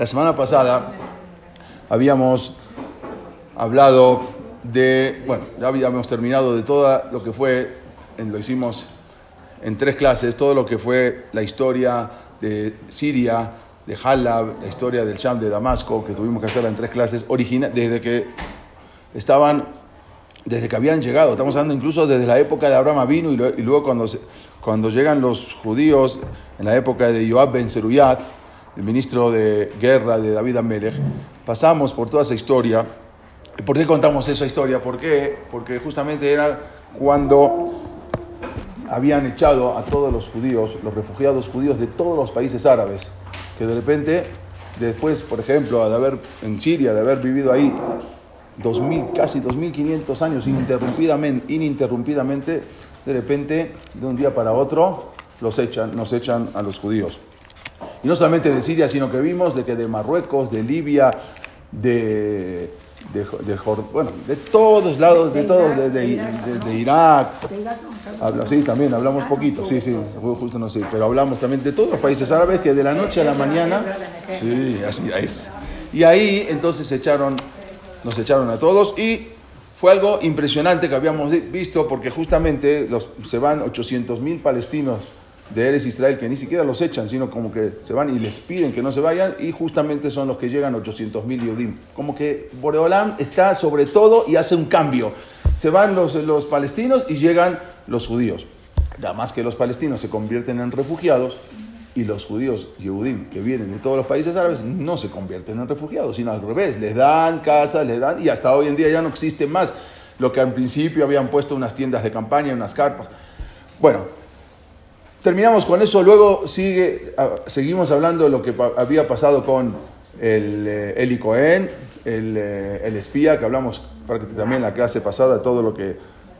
La semana pasada habíamos hablado de, bueno, ya habíamos terminado de todo lo que fue, lo hicimos en tres clases, todo lo que fue la historia de Siria, de Halab, la historia del Sham de Damasco, que tuvimos que hacerla en tres clases, original, desde que estaban, desde que habían llegado, estamos hablando incluso desde la época de Abraham vino y, luego cuando, cuando llegan los judíos, en la época de Yoab ben Zeruyat, el ministro de guerra de David Amelech, pasamos por toda esa historia. ¿Por qué contamos esa historia? ¿Por qué? Porque justamente era cuando habían echado a todos los judíos, los refugiados judíos de todos los países árabes, que de repente, después, por ejemplo, de haber en Siria, de haber vivido ahí 2000, casi 2.500 años ininterrumpidamente, ininterrumpidamente, de repente, de un día para otro, los echan, nos echan a los judíos. Y no solamente de Siria, sino que vimos de que de Marruecos, de Libia, de, de, bueno, de todos lados, de todos, de, de, Irak. Habla, sí, también hablamos poquito, sí, sí, justo no sé, pero hablamos también de todos los países árabes que de la noche a la mañana, sí, así es. Y ahí entonces echaron, nos echaron a todos y fue algo impresionante que habíamos visto porque justamente los, se van 800 mil palestinos de Eres Israel que ni siquiera los echan, sino como que se van y les piden que no se vayan y justamente son los que llegan 800 mil Yodim. Como que Boreolam está sobre todo y hace un cambio. Se van los, los palestinos y llegan los judíos. Nada más que los palestinos se convierten en refugiados y los judíos Yehudim que vienen de todos los países árabes no se convierten en refugiados, sino al revés, les dan casas, les dan y hasta hoy en día ya no existe más lo que al principio habían puesto unas tiendas de campaña, unas carpas. Bueno, Terminamos con eso, luego sigue, ah, seguimos hablando de lo que había pasado con el eh, Eli Cohen, eh, el, espía, que hablamos en la clase pasada, todo lo que,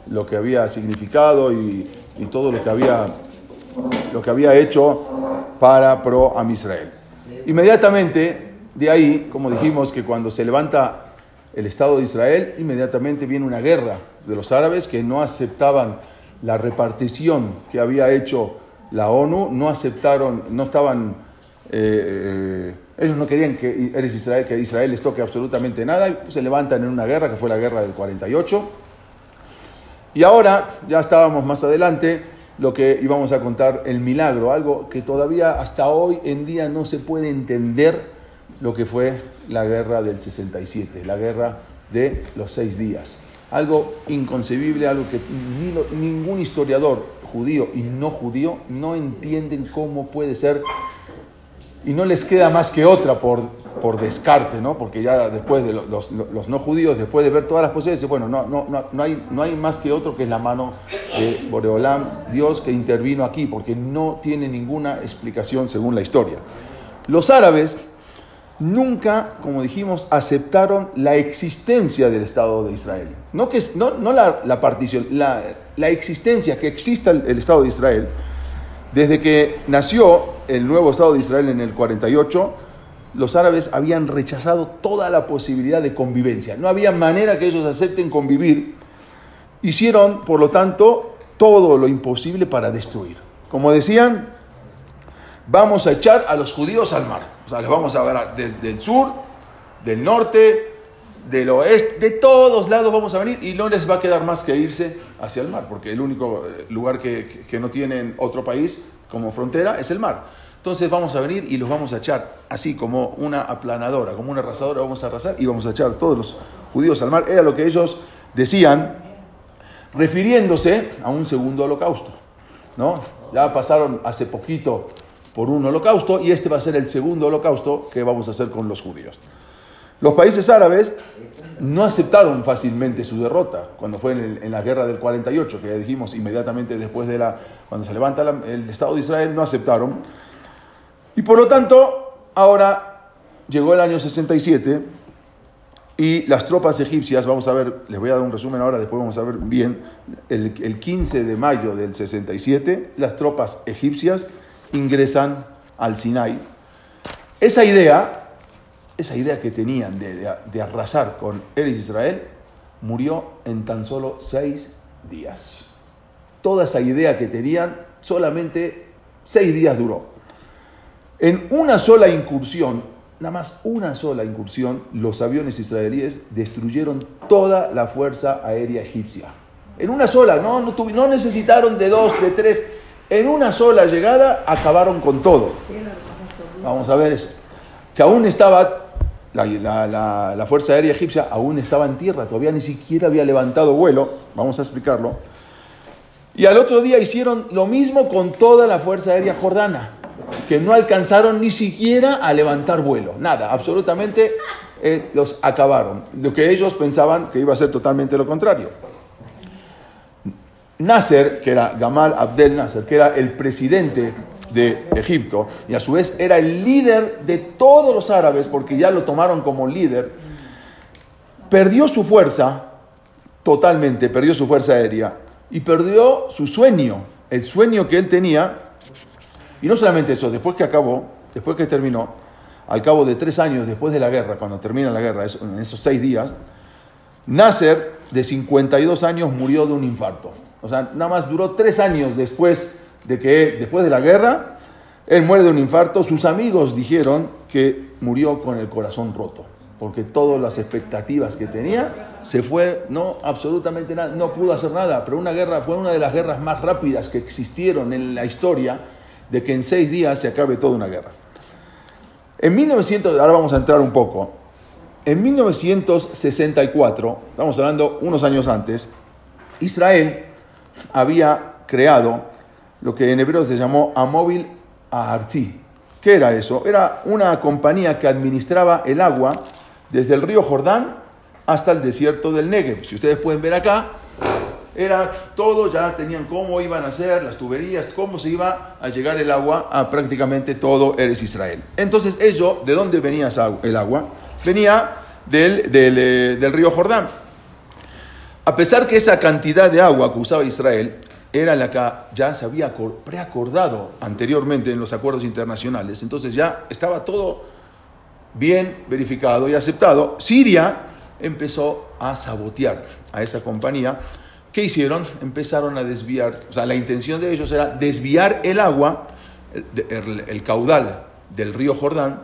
lo que había significado y, todo lo que había, lo que había hecho para pro a Israel. Inmediatamente, de ahí, como dijimos, que cuando se levanta el Estado de Israel, inmediatamente viene una guerra de los árabes que no aceptaban la repartición que había hecho la ONU no aceptaron, no estaban, eh, eh, ellos no querían que Israel, que Israel les toque absolutamente nada, y se levantan en una guerra que fue la guerra del 48. Y ahora, ya estábamos más adelante, lo que íbamos a contar, el milagro, algo que todavía hasta hoy en día no se puede entender lo que fue la guerra del 67, la guerra de los seis días algo inconcebible, algo que ningún historiador judío y no judío no entienden cómo puede ser y no les queda más que otra por, por descarte, ¿no? Porque ya después de los, no judíos, después de ver todas las posibilidades, bueno, no, no, no, no, hay, no hay más que otro que es la mano de Boreolam, Dios que intervino aquí, porque no tiene ninguna explicación según la historia. Los árabes nunca, como dijimos, aceptaron la existencia del Estado de Israel. No, que, no, no la, partición, la, la, existencia, que exista el, Estado de Israel. Desde que nació el nuevo Estado de Israel en el 48, los árabes habían rechazado toda la posibilidad de convivencia. No había manera que ellos acepten convivir. Hicieron, por lo tanto, todo lo imposible para destruir. Como decían, vamos a echar a los judíos al mar. O sea, los vamos a ver desde el sur, del norte, del oeste, de todos lados vamos a venir y no les va a quedar más que irse hacia el mar, porque el único eh, lugar que, que no tienen otro país como frontera es el mar. Entonces vamos a venir y los vamos a echar así como una aplanadora, como una arrasadora, vamos a arrasar y vamos a echar todos los judíos al mar. Era lo que ellos decían, refiriéndose a un segundo holocausto. ¿no? Ya pasaron hace poquito por un holocausto y este va a ser el segundo holocausto que vamos a hacer con los judíos. Los países árabes no aceptaron fácilmente su derrota cuando fue en, la guerra del 48, que ya dijimos inmediatamente después de la, cuando se levanta el Estado de Israel, no aceptaron. Y por lo tanto, ahora llegó el año 67 y las tropas egipcias, vamos a ver, les voy a dar un resumen ahora, después vamos a ver bien, el, el 15 de mayo del 67, las tropas egipcias ingresan al Sinai. Esa idea, esa idea que tenían de, arrasar con Eres Israel, murió en tan solo seis días. Toda esa idea que tenían solamente seis días duró. En una sola incursión nada más una sola incursión, los aviones israelíes destruyeron toda la fuerza aérea egipcia. En una sola, no, no, no necesitaron de dos, de tres. En una sola llegada acabaron con todo. Vamos a ver eso. Que aún estaba, la, Fuerza Aérea Egipcia aún estaba en tierra, todavía ni siquiera había levantado vuelo. Vamos a explicarlo. Y al otro día hicieron lo mismo con toda la Fuerza Aérea Jordana que no alcanzaron ni siquiera a levantar vuelo. Nada, absolutamente eh, los acabaron. Lo que ellos pensaban que iba a ser totalmente lo contrario. Nasser, que era Gamal Abdel Nasser, que era el presidente de Egipto, y a su vez era el líder de todos los árabes, porque ya lo tomaron como líder, perdió su fuerza totalmente, perdió su fuerza aérea y perdió su sueño, el sueño que él tenía y no solamente eso, después que acabó, después que terminó, al cabo de tres años después de la guerra, cuando termina la guerra, en esos seis días, Nasser, de 52 años, murió de un infarto. O sea, nada más duró tres años después de que, después de la guerra, él muere de un infarto. Sus amigos dijeron que murió con el corazón roto, porque todas las expectativas que tenía se fue, no, absolutamente nada, no pudo hacer nada. Pero una guerra fue una de las guerras más rápidas que existieron en la historia de que en seis días se acabe toda una guerra. En 1900, ahora vamos a entrar un poco, en 1964, estamos hablando unos años antes, Israel había creado lo que en hebreo se llamó Amóvil Ahartzi. ¿Qué era eso? Era una compañía que administraba el agua desde el río Jordán hasta el desierto del Negev. Si ustedes pueden ver acá, era todo, ya tenían cómo iban a hacer las tuberías, cómo se iba a llegar el agua a prácticamente todo Eres Israel. Entonces, ello, ¿de dónde venía el agua? Venía del, eh, del, río Jordán. A pesar que esa cantidad de agua que usaba Israel era la que ya se había preacordado anteriormente en los acuerdos internacionales, entonces ya estaba todo bien verificado y aceptado, Siria empezó a sabotear a esa compañía ¿Qué hicieron? Empezaron a desviar, o sea, la intención de ellos era desviar el agua, el, caudal del río Jordán,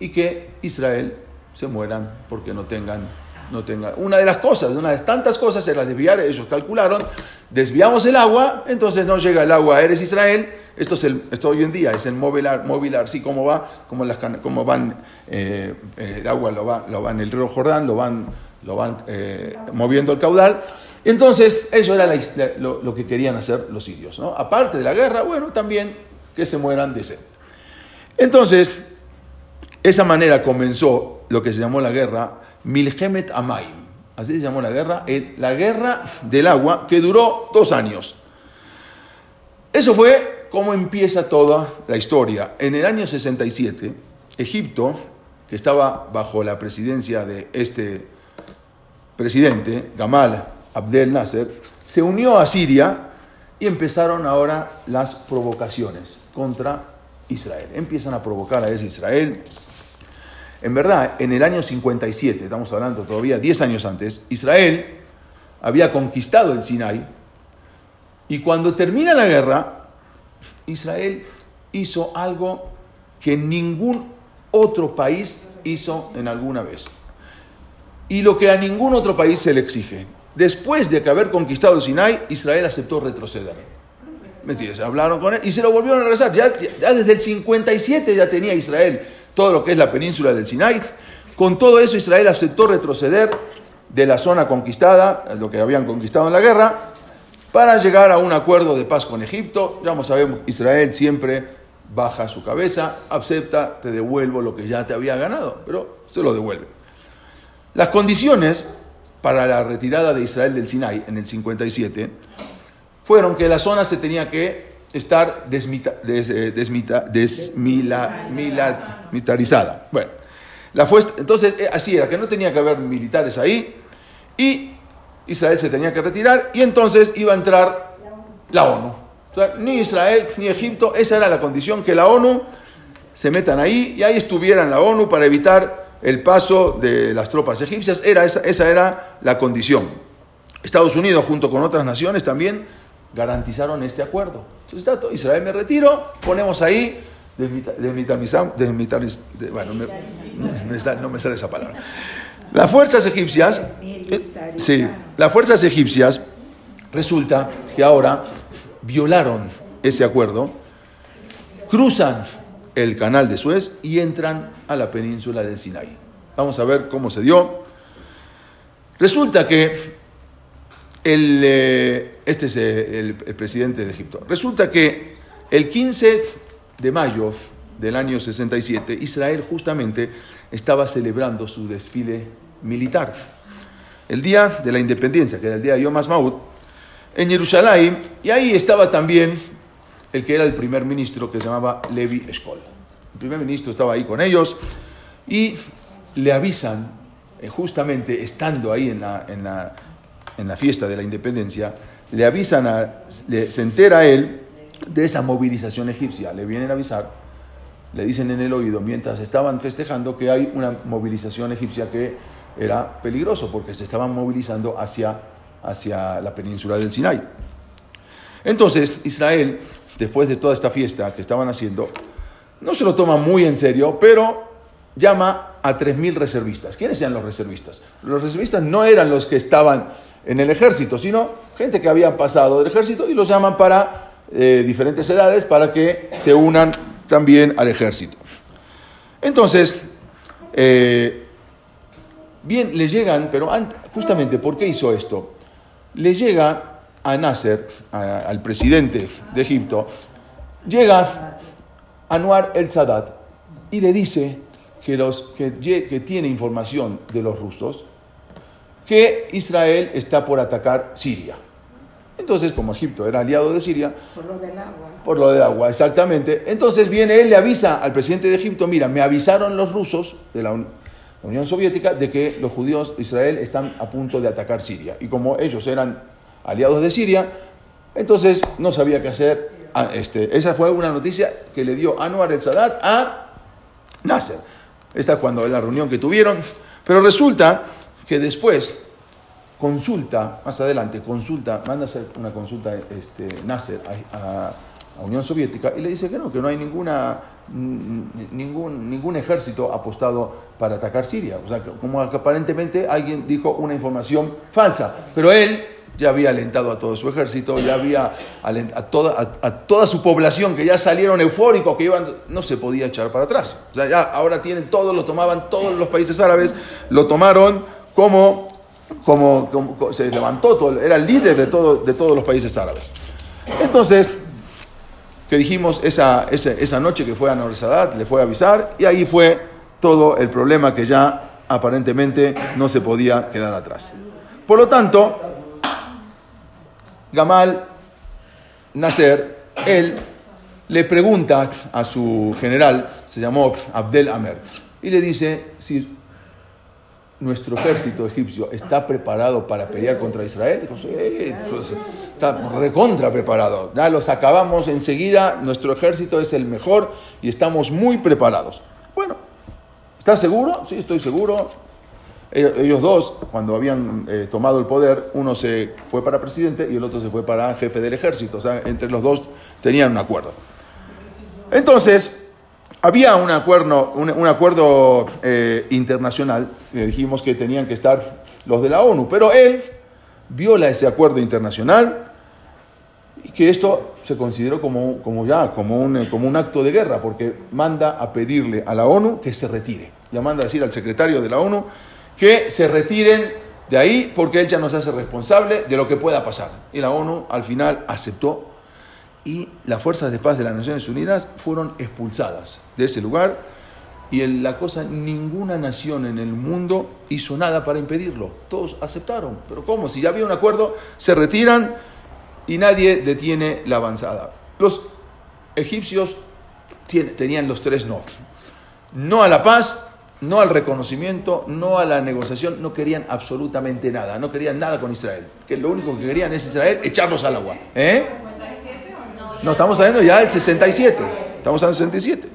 y que Israel se mueran porque no tengan, no tengan. Una de las cosas, una de tantas cosas era desviar, ellos calcularon, desviamos el agua, entonces no llega el agua a Eres Israel, esto, es el, esto hoy en día es el mobilar, mobilar sí, cómo va, cómo, las, van, eh, el agua lo va, lo va en el río Jordán, lo van, lo van eh, moviendo el caudal. Entonces, eso era lo, que querían hacer los sirios. ¿no? Aparte de la guerra, bueno, también que se mueran de sed. Entonces, esa manera comenzó lo que se llamó la guerra Milhemet Amaim. Así se llamó la guerra, la guerra del agua, que duró dos años. Eso fue como empieza toda la historia. En el año 67, Egipto, que estaba bajo la presidencia de este presidente, Gamal Abdel Nasser, se unió a Siria y empezaron ahora las provocaciones contra Israel. Empiezan a provocar a ese Israel. En verdad, en el año 57, estamos hablando todavía 10 años antes, Israel había conquistado el Sinai y cuando termina la guerra, Israel hizo algo que ningún otro país hizo en alguna vez. Y lo que a ningún otro país se le exige después de que haber conquistado el Sinai, Israel aceptó retroceder. Mentira, se hablaron con él y se lo volvieron a regresar. Ya, desde el 57 ya tenía Israel todo lo que es la península del Sinai. Con todo eso Israel aceptó retroceder de la zona conquistada, lo que habían conquistado en la guerra, para llegar a un acuerdo de paz con Egipto. Ya sabemos, Israel siempre baja su cabeza, acepta, te devuelvo lo que ya te había ganado, pero se lo devuelve. Las condiciones para la retirada de Israel del Sinai en el 57 fueron que la zona se tenía que estar desmita, eh, desmilitarizada. Bueno, la entonces eh, así era, que no tenía que haber militares ahí y Israel se tenía que retirar y entonces iba a entrar la ONU. ni Israel ni Egipto, esa era la condición, que la ONU se metan ahí y ahí estuvieran la ONU para evitar el paso de las tropas egipcias, era, esa, esa era la condición. Estados Unidos junto con otras naciones también garantizaron este acuerdo. Entonces, Israel me retiro, ponemos ahí bueno, no me sale esa palabra. Las fuerzas egipcias, eh, sí, las fuerzas egipcias resulta que ahora violaron ese acuerdo, cruzan el canal de Suez y entran a la península del Sinai. Vamos a ver cómo se dio. Resulta que el, eh, este es el, el presidente de Egipto. Resulta que el 15 de mayo del año 67, Israel justamente estaba celebrando su desfile militar. El día de la independencia, que era el día de Yom HaSmaut, en Jerusalén, y ahí estaba también el que era el primer ministro, que se llamaba Levi Eshkol. El primer ministro estaba ahí con ellos y le avisan, eh, justamente estando ahí en la, en la fiesta de la independencia, le avisan, a, se entera él de esa movilización egipcia, le vienen a avisar le dicen en el oído mientras estaban festejando que hay una movilización egipcia que era peligroso porque se estaban movilizando hacia, hacia la península del Sinai. Entonces Israel, después de toda esta fiesta que estaban haciendo, no se lo toma muy en serio, pero llama a 3.000 reservistas. ¿Quiénes eran los reservistas? Los reservistas no eran los que estaban en el ejército, sino gente que habían pasado del ejército y los llaman para eh, diferentes edades para que se unan también al ejército. Entonces, eh, bien, le llegan, pero justamente, ¿por qué hizo esto? Le llega a Nasser, al presidente de Egipto, llega Anwar el Sadat y le dice que, los, que, que tiene información de los rusos que Israel está por atacar Siria. Entonces, como Egipto era aliado de Siria. Por lo del agua. Por lo del agua, exactamente. Entonces viene él, le avisa al presidente de Egipto: Mira, me avisaron los rusos de la, Unión Soviética de que los judíos de Israel están a punto de atacar Siria. Y como ellos eran aliados de Siria, entonces no sabía qué hacer. Ah, este, esa fue una noticia que le dio Anwar el Sadat a Nasser. Esta es cuando la reunión que tuvieron. Pero resulta que después consulta, más adelante, consulta, manda a hacer una consulta este, Nasser a, Unión Soviética y le dice que no, que no hay ninguna, ningún, ningún ejército apostado para atacar Siria. O sea, como que aparentemente alguien dijo una información falsa, pero él ya había alentado a todo su ejército, ya había a toda, a, toda su población que ya salieron eufóricos, que iban, no se podía echar para atrás. O sea, ya ahora tienen todo, lo tomaban todos los países árabes, lo tomaron como como, se levantó, todo, era el líder de, todo, de todos los países árabes. Entonces, que dijimos esa, esa, noche que fue a Nor Sadat, le fue a avisar, y ahí fue todo el problema que ya aparentemente no se podía quedar atrás. Por lo tanto, Gamal Nasser, él le pregunta a su general, se llamó Abdel Amer, y le dice si nuestro ejército egipcio está preparado para pelear contra Israel? Pues, está recontra preparado. Ya los acabamos enseguida, nuestro ejército es el mejor y estamos muy preparados. Bueno, ¿estás seguro? Sí, estoy seguro. Ellos dos, cuando habían eh, tomado el poder, uno se fue para presidente y el otro se fue para jefe del ejército. O sea, entre los dos tenían un acuerdo. Entonces, había un acuerdo, un, acuerdo eh, internacional, dijimos que tenían que estar los de la ONU, pero él viola ese acuerdo internacional y que esto se consideró como, como ya como un, como un acto de guerra, porque manda a pedirle a la ONU que se retire. Ya manda a decir al secretario de la ONU que se retiren de ahí porque él ya no se hace responsable de lo que pueda pasar. Y la ONU al final aceptó y las fuerzas de paz de las Naciones Unidas fueron expulsadas de ese lugar y en la cosa, ninguna nación en el mundo hizo nada para impedirlo. Todos aceptaron. Pero ¿cómo? Si ya había un acuerdo, se retiran y nadie detiene la avanzada. Los egipcios tenían los tres no. No a la paz, no al reconocimiento, no a la negociación, no querían absolutamente nada, no querían nada con Israel. Que lo único que querían es Israel echarlos al agua. ¿Eh? No, estamos hablando ya del 67. Estamos hablando del 67.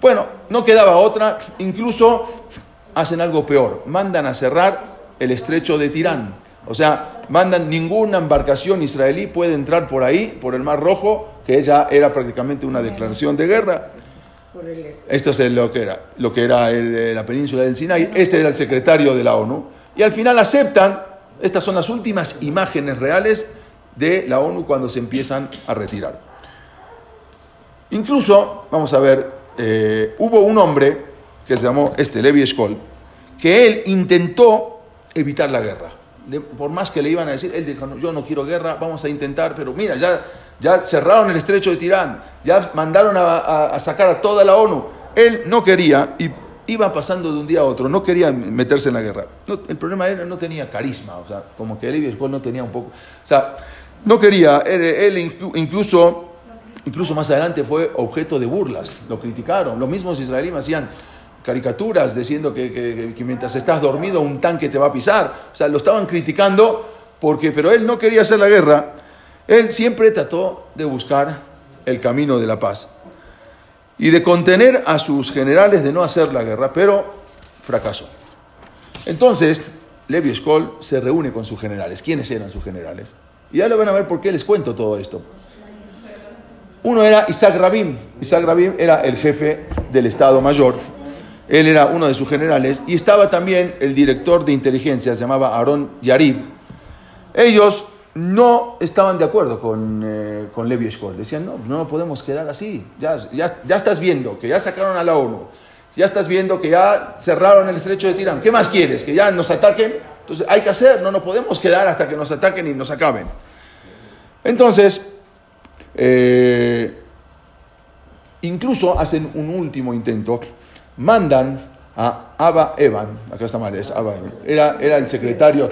Bueno, no quedaba otra. Incluso hacen algo peor. Mandan a cerrar el estrecho de Tirán. O sea, mandan ninguna embarcación israelí puede entrar por ahí, por el Mar Rojo, que ya era prácticamente una declaración de guerra. Esto es lo que era, lo que era la península del Sinai. Este era el secretario de la ONU. Y al final aceptan, estas son las últimas imágenes reales de la ONU cuando se empiezan a retirar. Incluso, vamos a ver, eh, hubo un hombre que se llamó este Levi Eshkol, que él intentó evitar la guerra. por más que le iban a decir, él dijo, yo no quiero guerra, vamos a intentar, pero mira, ya, ya cerraron el estrecho de Tirán, ya mandaron a, sacar a toda la ONU. Él no quería y iba pasando de un día a otro, no quería meterse en la guerra. el problema era no tenía carisma, o sea, como que Eshkol no tenía un poco, o sea, no quería, él incluso Incluso más adelante fue objeto de burlas, lo criticaron. Los mismos israelíes hacían caricaturas diciendo que, mientras estás dormido un tanque te va a pisar. O sea, lo estaban criticando porque, pero él no quería hacer la guerra. Él siempre trató de buscar el camino de la paz y de contener a sus generales de no hacer la guerra, pero fracasó. Entonces, Levi Eshkol se reúne con sus generales. ¿Quiénes eran sus generales? Y ya lo van a ver por qué les cuento todo esto. Uno era Isaac Rabin. Isaac Rabin era el jefe del Estado Mayor. Él era uno de sus generales. Y estaba también el director de inteligencia, se llamaba Aaron Yarib. Ellos no estaban de acuerdo con, eh, con Levi Eshkol. Decían, no, no podemos quedar así. Ya, ya, ya estás viendo que ya sacaron a la ONU. Ya estás viendo que ya cerraron el estrecho de Tirán. ¿Qué más quieres? ¿Que ya nos ataquen? Entonces hay que hacer, no nos podemos quedar hasta que nos ataquen y nos acaben. Entonces, eh, incluso hacen un último intento, mandan a Abba Evan, acá está mal, es Abba Evan, era, era, el secretario,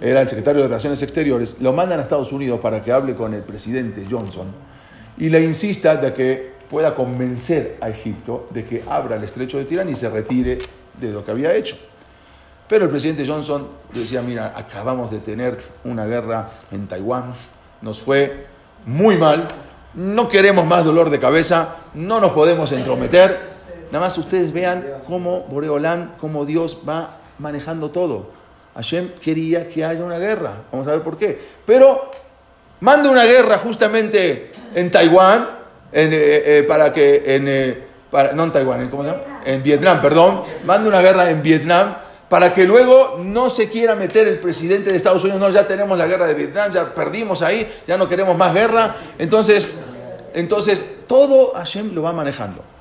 era el secretario de Relaciones Exteriores, lo mandan a Estados Unidos para que hable con el presidente Johnson y le insista de que pueda convencer a Egipto de que abra el estrecho de Tirán y se retire de lo que había hecho. Pero el presidente Johnson decía, mira, acabamos de tener una guerra en Taiwán, nos fue muy mal, no queremos más dolor de cabeza, no nos podemos entrometer. Nada más ustedes vean cómo Boreolán, cómo Dios va manejando todo. Hashem quería que haya una guerra, vamos a ver por qué. Pero manda una guerra justamente en Taiwán, eh, eh, para que en, eh, no en Taiwán, ¿cómo se llama? En Vietnam, perdón, manda una guerra en Vietnam para que luego no se quiera meter el presidente de Estados Unidos, no, ya tenemos la guerra de Vietnam, ya perdimos ahí, ya no queremos más guerra. Entonces, entonces todo Hashem lo va manejando.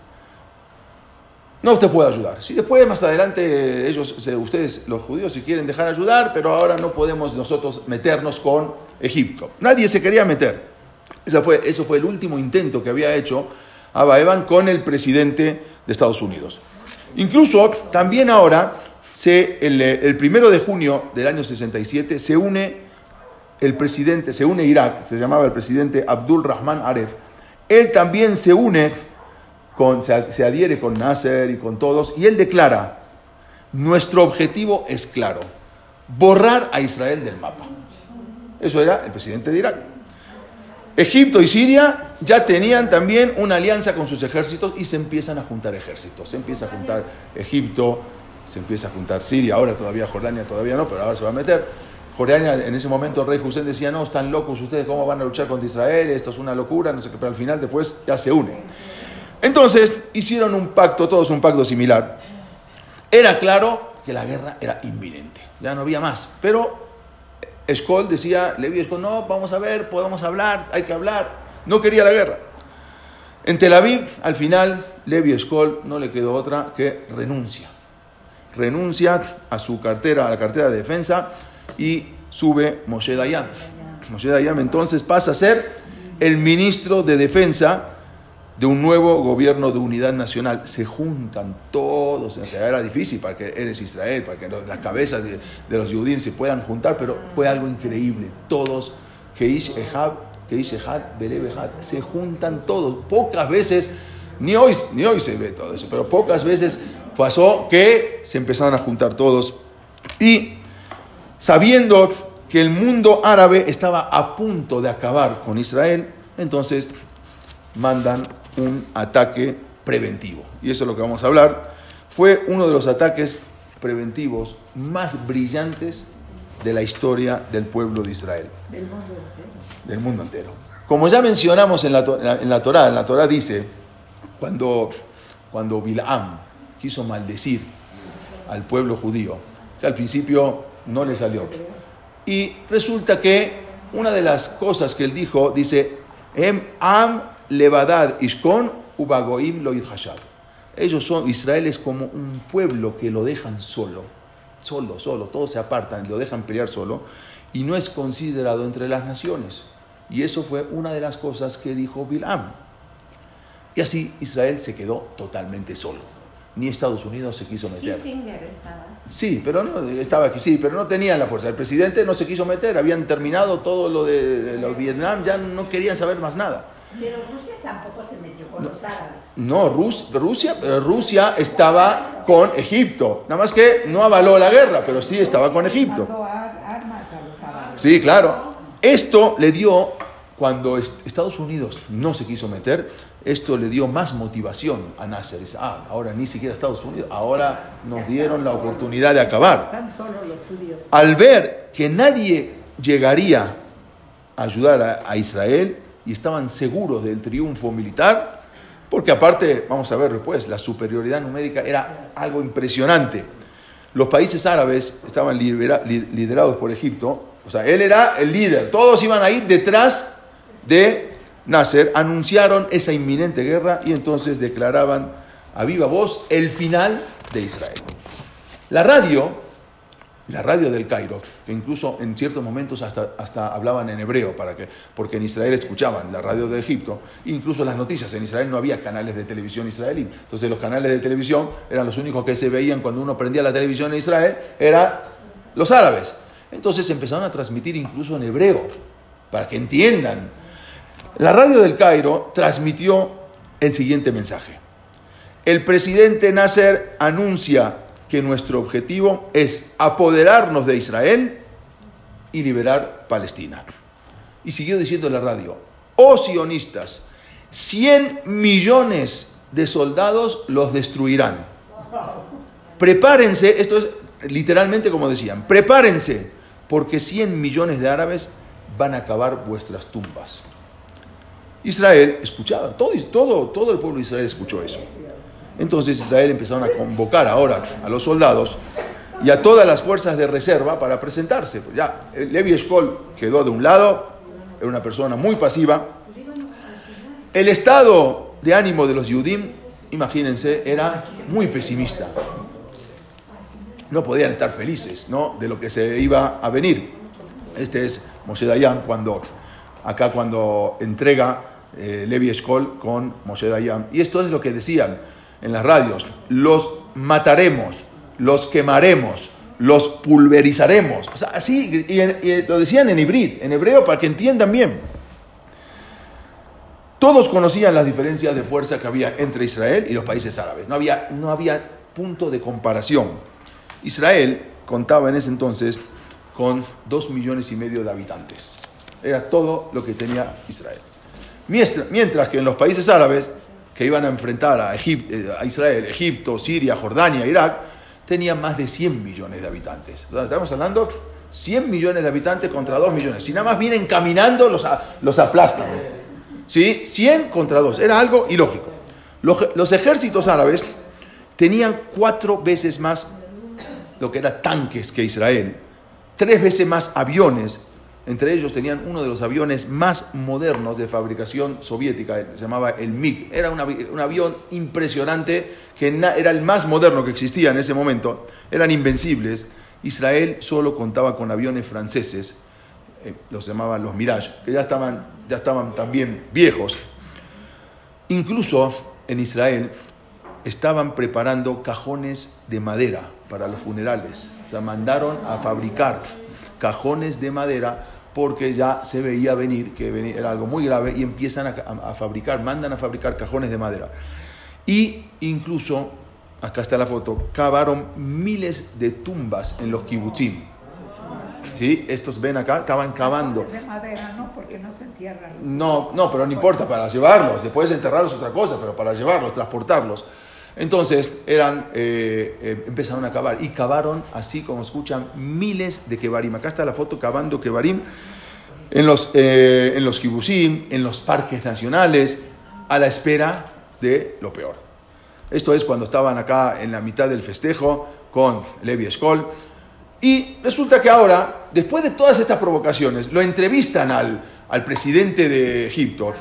No usted puede ayudar. Si después, más adelante, ellos, ustedes, los judíos, si quieren dejar ayudar, pero ahora no podemos nosotros meternos con Egipto. Nadie se quería meter. Esa fue, eso fue el último intento que había hecho Abba Evan con el presidente de Estados Unidos. Incluso también ahora el, primero de junio del año 67 se une el presidente, se une Irak, se llamaba el presidente Abdul Rahman Aref. Él también se une, con, se, se adhiere con Nasser y con todos, y él declara, nuestro objetivo es claro, borrar a Israel del mapa. Eso era el presidente de Irak. Egipto y Siria ya tenían también una alianza con sus ejércitos y se empiezan a juntar ejércitos. Se empieza a juntar Egipto, se empieza a juntar Siria, ahora todavía Jordania todavía no, pero ahora se va a meter. Jordania, en ese momento el rey Hussein decía, no, están locos ustedes, ¿cómo van a luchar contra Israel? Esto es una locura, no sé qué, pero al final después ya se unen. Entonces hicieron un pacto, todos un pacto similar. Era claro que la guerra era inminente, ya no había más. Pero Skoll decía, Levi Skoll, no, vamos a ver, podemos hablar, hay que hablar. No quería la guerra. En Tel Aviv, al final, Levi Skoll no le quedó otra que renuncia renuncia a su cartera, a la cartera de defensa y sube Moshe Dayan. Moshe Dayan entonces pasa a ser el ministro de defensa de un nuevo gobierno de unidad nacional. Se juntan todos, era difícil para que eres Israel, para que las cabezas de, los judíos se puedan juntar, pero fue algo increíble. Todos, Keish Ehab, Keish Ehad, Belev se juntan todos. Pocas veces, ni hoy, ni hoy se ve todo eso, pero pocas veces pasó que se empezaron a juntar todos y sabiendo que el mundo árabe estaba a punto de acabar con Israel, entonces mandan un ataque preventivo. Y eso es lo que vamos a hablar. Fue uno de los ataques preventivos más brillantes de la historia del pueblo de Israel. Del mundo entero. Del mundo entero. Como ya mencionamos en la, en la Torah, en la Torah dice, cuando, cuando Bilam quiso maldecir al pueblo judío, que al principio no le salió. Y resulta que una de las cosas que él dijo, dice, Em am levadad ishkon ubagoim lo Ellos son, Israel es como un pueblo que lo dejan solo, solo, solo, todos se apartan, lo dejan pelear solo, y no es considerado entre las naciones. Y eso fue una de las cosas que dijo Bilam. Y así Israel se quedó totalmente solo. Ni Estados Unidos se quiso meter. Sí, pero no, estaba aquí, sí, pero no tenían la fuerza. El presidente no se quiso meter, habían terminado todo lo de, los Vietnam, ya no querían saber más nada. Pero Rusia tampoco se metió con los árabes. No, Rusia, Rusia estaba con Egipto. Nada más que no avaló la guerra, pero sí estaba con Egipto. Sí, claro. Esto le dio, cuando Estados Unidos no se quiso meter, esto le dio más motivación a Nasser. Dice, ah, ahora ni siquiera Estados Unidos, ahora nos dieron la oportunidad de acabar. Al ver que nadie llegaría a ayudar a, Israel y estaban seguros del triunfo militar, porque aparte, vamos a ver después, la superioridad numérica era algo impresionante. Los países árabes estaban liderados por Egipto, o sea, él era el líder, todos iban a ir detrás de Nasser, anunciaron esa inminente guerra y entonces declaraban a viva voz el final de Israel. La radio, la radio del Cairo, que incluso en ciertos momentos hasta, hasta hablaban en hebreo, para que, porque en Israel escuchaban la radio de Egipto, incluso las noticias, en Israel no había canales de televisión israelí, entonces los canales de televisión eran los únicos que se veían cuando uno prendía la televisión en Israel, eran los árabes. Entonces empezaron a transmitir incluso en hebreo, para que entiendan la radio del Cairo transmitió el siguiente mensaje. El presidente Nasser anuncia que nuestro objetivo es apoderarnos de Israel y liberar Palestina. Y siguió diciendo la radio, oh sionistas, 100 millones de soldados los destruirán. Prepárense, esto es literalmente como decían, prepárense, porque 100 millones de árabes van a acabar vuestras tumbas. Israel escuchaba, todo, todo, todo el pueblo de Israel escuchó eso. Entonces Israel empezaron a convocar ahora a los soldados y a todas las fuerzas de reserva para presentarse. Ya, Levi Eshkol quedó de un lado, era una persona muy pasiva. El estado de ánimo de los Yudim, imagínense, era muy pesimista. No podían estar felices ¿no? de lo que se iba a venir. Este es Moshe Dayan cuando, acá cuando entrega eh, Levi Eshkol con Moshe Dayan. Y esto es lo que decían en las radios. Los mataremos, los quemaremos, los pulverizaremos. así, y, lo decían en hibrid, en hebreo, para que entiendan bien. Todos conocían las diferencias de fuerza que había entre Israel y los países árabes. No había, no había punto de comparación. Israel contaba en ese entonces con dos millones y medio de habitantes. Era todo lo que tenía Israel. Mientras que en los países árabes que iban a enfrentar a, eh, a Israel, Egipto, Siria, Jordania, Irak, tenían más de 100 millones de habitantes. estamos hablando 100 millones de habitantes contra 2 millones. Si nada más vienen caminando, los, los aplastan. ¿Sí? 100 contra 2. Era algo ilógico. Los, los ejércitos árabes tenían cuatro veces más lo que era tanques que Israel, tres veces más aviones entre ellos tenían uno de los aviones más modernos de fabricación soviética, se llamaba el MiG. Era un, avión impresionante, que era el más moderno que existía en ese momento. Eran invencibles. Israel solo contaba con aviones franceses, eh, los llamaban los Mirage, que ya estaban, ya estaban también viejos. Incluso en Israel estaban preparando cajones de madera para los funerales. O sea, mandaron a fabricar cajones de madera porque ya se veía venir que era algo muy grave y empiezan a, fabricar, mandan a fabricar cajones de madera. Y incluso, acá está la foto, cavaron miles de tumbas en los kibutzim. ¿Sí? Estos ven acá, estaban cavando. De madera, no, porque no se entierran. No, no, pero no importa, para llevarlos. Después enterrarlos otra cosa, pero para llevarlos, transportarlos. Entonces eran, eh, eh, empezaron a cavar y cavaron, así como escuchan, miles de kebarim. Acá está la foto cavando kebarim. en los, eh, en los kibusim, en los parques nacionales, a la espera de lo peor. Esto es cuando estaban acá en la mitad del festejo con Levi Eshkol. Y resulta que ahora, después de todas estas provocaciones, lo entrevistan al, al presidente de Egipto,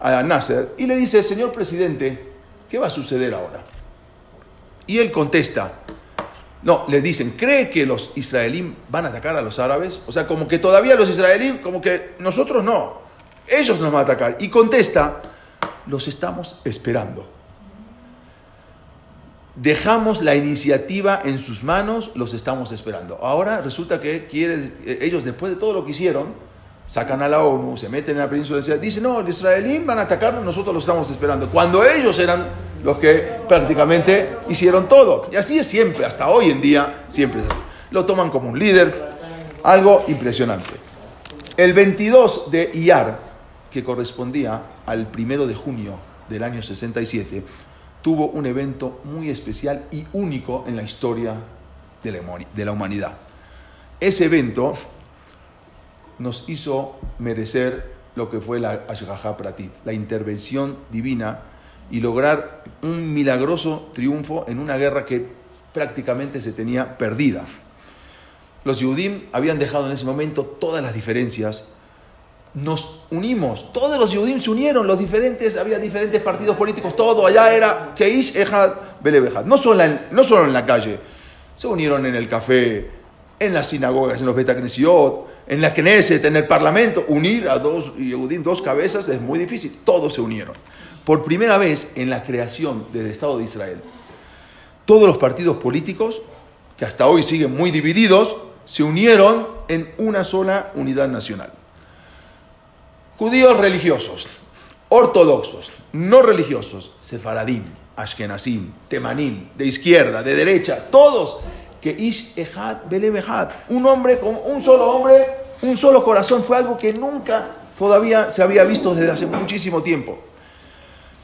a Nasser, y le dice, señor presidente, ¿qué va a suceder ahora? Y él contesta, no, le dicen, ¿cree que los israelíes van a atacar a los árabes? O sea, como que todavía los israelíes, como que nosotros no, ellos nos van a atacar. Y contesta, los estamos esperando. Dejamos la iniciativa en sus manos, los estamos esperando. Ahora resulta que ellos después de todo lo que hicieron, sacan a la ONU, se meten en la península dicen, no, los israelíes van a atacarnos, nosotros los estamos esperando. Cuando ellos eran los que prácticamente hicieron todo. Y así es siempre, hasta hoy en día, siempre es así. Lo toman como un líder, algo impresionante. El 22 de Iyar, que correspondía al primero de junio del año 67, tuvo un evento muy especial y único en la historia de la humanidad. Ese evento nos hizo merecer lo que fue la Ashgaha Pratit, la intervención divina y lograr un milagroso triunfo en una guerra que prácticamente se tenía perdida. Los Yudim habían dejado en ese momento todas las diferencias. Nos unimos, todos los Yehudim se unieron, los diferentes, había diferentes partidos políticos, todo, allá era Keish, Ehad, Belebehad. No solo, en, no solo en la calle, se unieron en el café, en las sinagogas, en los Betacnesiot, en la Knesset, en el Parlamento. Unir a dos Yehudim, dos cabezas, es muy difícil, todos se unieron. Por primera vez en la creación del Estado de Israel, todos los partidos políticos, que hasta hoy siguen muy divididos, se unieron en una sola unidad nacional. Judíos religiosos, ortodoxos, no religiosos, sefaradín, ashkenazim, temanim, de izquierda, de derecha, todos, que ish ejad belebehad, un hombre con un solo hombre, un solo corazón, fue algo que nunca todavía se había visto desde hace muchísimo tiempo.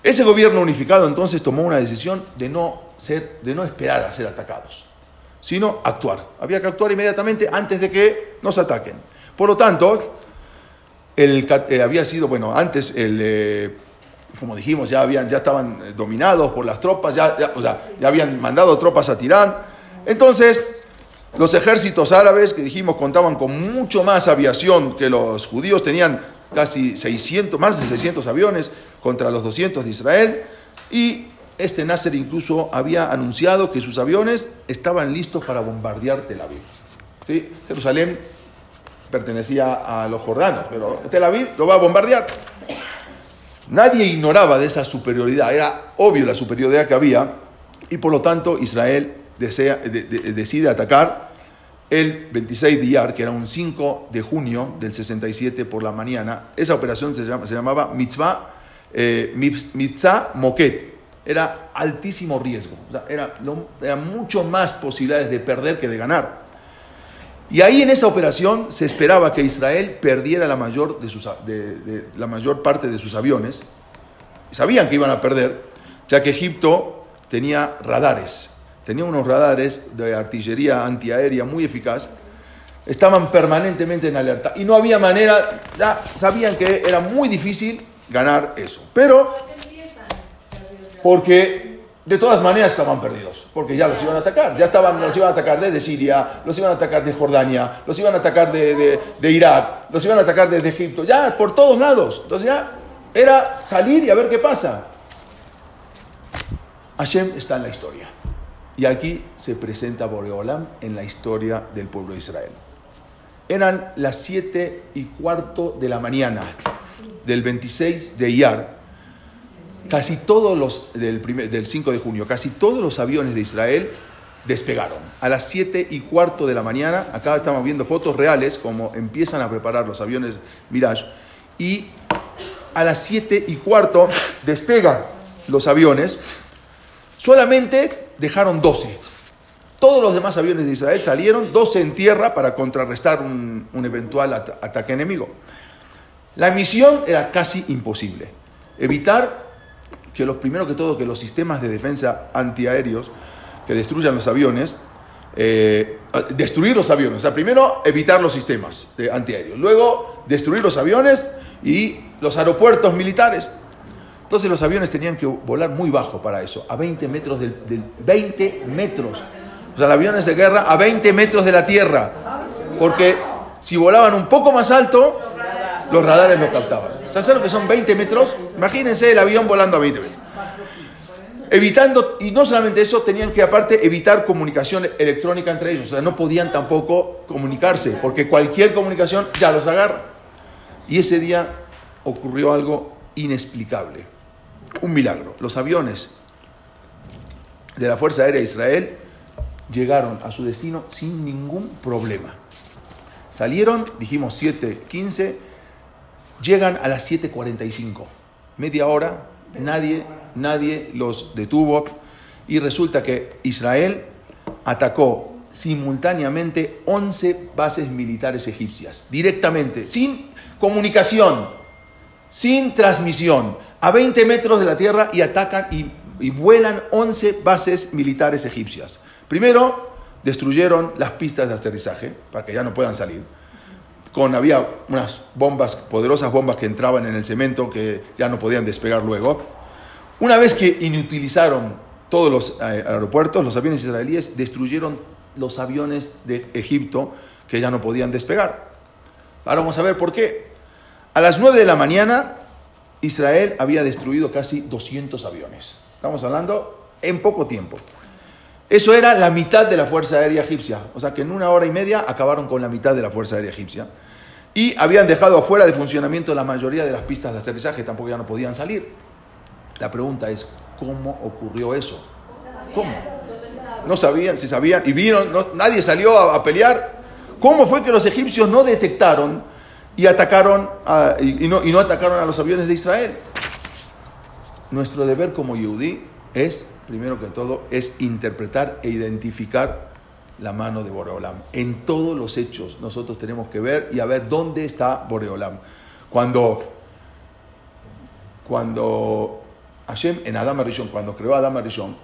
Ese gobierno unificado entonces tomó una decisión de no, ser, de no esperar a ser atacados, sino actuar. Había que actuar inmediatamente antes de que nos ataquen. Por lo tanto, el, eh, había sido, bueno, antes, el, eh, como dijimos, ya, habían, ya estaban eh, dominados por las tropas, ya, ya, ya habían mandado tropas a Tirán. Entonces, los ejércitos árabes, que dijimos contaban con mucho más aviación que los judíos, tenían casi 600, más de 600 aviones contra los 200 de Israel. Y este Nasser incluso había anunciado que sus aviones estaban listos para bombardear Tel Aviv. ¿Sí? Jerusalén pertenecía a los jordanos, pero Tel Aviv lo va a bombardear. Nadie ignoraba de esa superioridad, era obvio la superioridad que había, y por lo tanto Israel decide atacar el 26 de Iyar, que era un 5 de junio del 67 por la mañana. Esa operación se, se llamaba Mitzvah, eh, Mitzvah Moket. Era altísimo riesgo, era, era mucho más posibilidades de perder que de ganar. Y ahí en esa operación se esperaba que Israel perdiera la mayor, de sus, de, la mayor parte de sus aviones. Sabían que iban a perder, ya que Egipto tenía radares, tenía unos radares de artillería antiaérea muy eficaz, estaban permanentemente en alerta y no había manera, ya sabían que era muy difícil ganar eso. Pero, porque de todas maneras estaban perdidos, porque ya los iban a atacar, ya estaban, los iban a atacar desde Siria, los iban a atacar de Jordania, los iban a atacar de, Irak, los iban a atacar desde Egipto, ya por todos lados. Entonces ya era salir y a ver qué pasa. Hashem está en la historia. Y aquí se presenta Boreolam en la historia del pueblo de Israel. Eran las siete y cuarto de la mañana del 26 de Iyar, Casi todos los, del, del 5 de junio, casi todos los aviones de Israel despegaron. A las 7 y cuarto de la mañana, acá estamos viendo fotos reales, como empiezan a preparar los aviones Mirage, y a las 7 y cuarto despegan los aviones, solamente dejaron 12. Todos los demás aviones de Israel salieron, 12 en tierra para contrarrestar un, eventual ataque enemigo. La misión era casi imposible. Evitar que los primero que todo que los sistemas de defensa antiaéreos que destruyan los aviones eh, destruir los aviones. O sea, primero evitar los sistemas antiaéreos, luego destruir los aviones y los aeropuertos militares. Entonces los aviones tenían que volar muy bajo para eso, a 20 metros del, del 20 metros. O sea, los aviones de guerra a 20 metros de la tierra. Porque si volaban un poco más alto, los radares lo captaban. ¿Sabes lo que son 20 metros? Imagínense el avión volando a 20 metros. Evitando, y no solamente eso, tenían que aparte evitar comunicación electrónica entre ellos. O sea, no podían tampoco comunicarse, porque cualquier comunicación ya los agarra. Y ese día ocurrió algo inexplicable. Un milagro. Los aviones de la Fuerza Aérea de Israel llegaron a su destino sin ningún problema. Salieron, dijimos 7.15, llegan a las 7.45. Media hora, nadie, nadie los detuvo y resulta que Israel atacó simultáneamente 11 bases militares egipcias, directamente, sin comunicación, sin transmisión, a 20 metros de la tierra y atacan y, y vuelan 11 bases militares egipcias. Primero, destruyeron las pistas de aterrizaje para que ya no puedan salir. Con, había unas bombas, poderosas bombas que entraban en el cemento que ya no podían despegar luego. Una vez que inutilizaron todos los eh, aeropuertos, los aviones israelíes destruyeron los aviones de Egipto que ya no podían despegar. Ahora vamos a ver por qué. A las 9 de la mañana, Israel había destruido casi 200 aviones. Estamos hablando en poco tiempo. Eso era la mitad de la Fuerza Aérea Egipcia. O sea que en una hora y media acabaron con la mitad de la Fuerza Aérea Egipcia. Y habían dejado afuera de funcionamiento la mayoría de las pistas de aterrizaje, tampoco ya no podían salir. La pregunta es, ¿cómo ocurrió eso? ¿Cómo? No sabían, si sabían, y vieron, no, nadie salió a, a, pelear. ¿Cómo fue que los egipcios no detectaron y atacaron y, no, y no atacaron a los aviones de Israel? Nuestro deber como Yehudí es primero que todo, es interpretar e identificar la mano de Boreolam. En todos los hechos nosotros tenemos que ver y a ver dónde está Boreolam. Cuando, cuando Hashem en Adam Arishon, cuando creó Adam Arishon,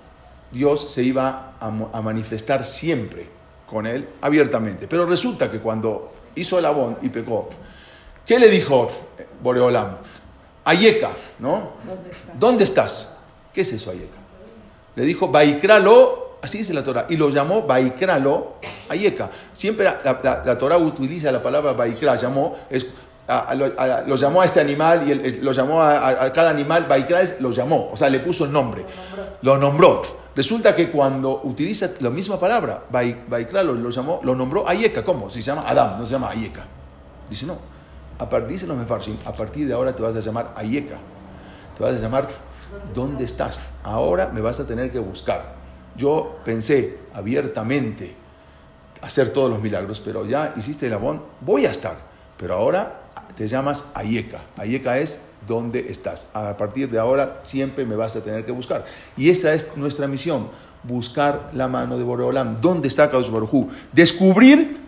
Dios se iba a, a, manifestar siempre con él abiertamente. Pero resulta que cuando hizo el abón y pecó, ¿qué le dijo Boreolam? Ayeka, ¿no? ¿Dónde, está? ¿Dónde estás? ¿Qué es eso, Ayeka? le dijo Baikralo, así dice la Torah, y lo llamó Baikralo Ayeka. Siempre la, la, la, Torah utiliza la palabra Baikra, llamó, es, a, a, lo, lo, llamó a este animal y el, lo llamó a, cada animal, Baikra es, lo llamó, o sea, le puso el nombre, lo nombró. Resulta que cuando utiliza la misma palabra, Baikra lo, lo, llamó, lo nombró Ayeka, ¿cómo? Si se llama Adam, no se llama Ayeka. Dice, no, a partir, a partir de ahora te vas a llamar Ayeka, te vas a llamar ¿dónde estás? Ahora me vas a tener que buscar. Yo pensé abiertamente hacer todos los milagros, pero ya hiciste el abón, voy a estar. Pero ahora te llamas Ayeka. Ayeka es dónde estás. A partir de ahora siempre me vas a tener que buscar. Y esta es nuestra misión, buscar la mano de Boreolam. ¿Dónde está Kadosh Baruj Descubrir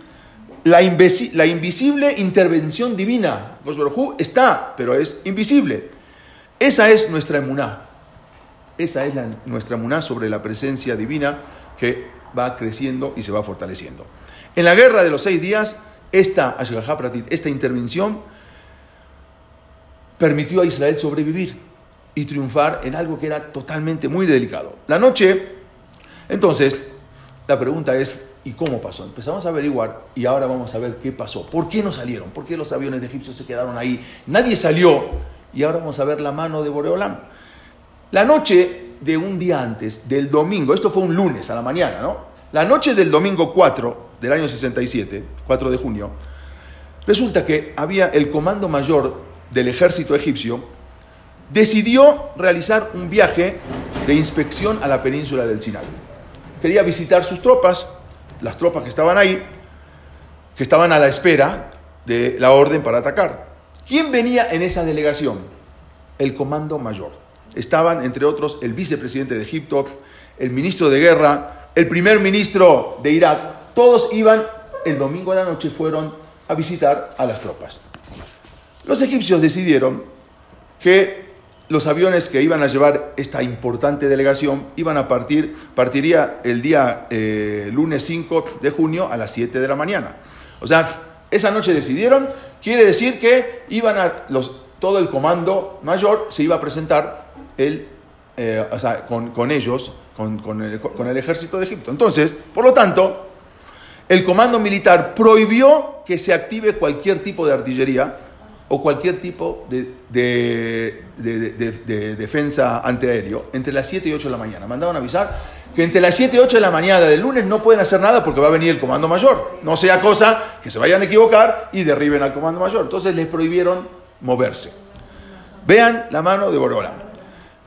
la, la, invisible intervención divina. Baruj está, pero es invisible. Esa es nuestra emuná. Esa es nuestra emuná sobre la presencia divina que va creciendo y se va fortaleciendo. En la guerra de los seis días, esta esta intervención, permitió a Israel sobrevivir y triunfar en algo que era totalmente muy delicado. La noche, entonces, la pregunta es, ¿y cómo pasó? Empezamos a averiguar y ahora vamos a ver qué pasó. ¿Por qué no salieron? ¿Por qué los aviones de Egipto se quedaron ahí? Nadie salió y ahora vamos a ver la mano de Boreolam. La noche de un día antes, del domingo, esto fue un lunes a la mañana, ¿no? La noche del domingo 4 del año 67, 4 de junio, resulta que había el comando mayor del ejército egipcio, decidió realizar un viaje de inspección a la península del Sinai. Quería visitar sus tropas, las tropas que estaban ahí, que estaban a la espera de la orden para atacar. ¿Quién venía en esa delegación? El comando mayor. Estaban, entre otros, el vicepresidente de Egipto, el ministro de guerra, el primer ministro de Irak. Todos iban, el domingo de la noche fueron a visitar a las tropas. Los egipcios decidieron que los aviones que iban a llevar esta importante delegación iban a partir, partiría el día eh, lunes 5 de junio a las 7 de la mañana. O sea, esa noche decidieron, quiere decir que iban a los, todo el comando mayor se iba a presentar eh, con, con ellos, con, con el, con el ejército de Egipto. Entonces, por lo tanto, el comando militar prohibió que se active cualquier tipo de artillería o cualquier tipo de, de- de- de- de defensa antiaéreo entre las 7 y 8 de la mañana. Mandaron a avisar que entre las 7 y 8 de la mañana del lunes no pueden hacer nada porque va a venir el comando mayor. No sea cosa que se vayan a equivocar y derriben al comando mayor. Entonces les prohibieron moverse. Vean la mano de Borola.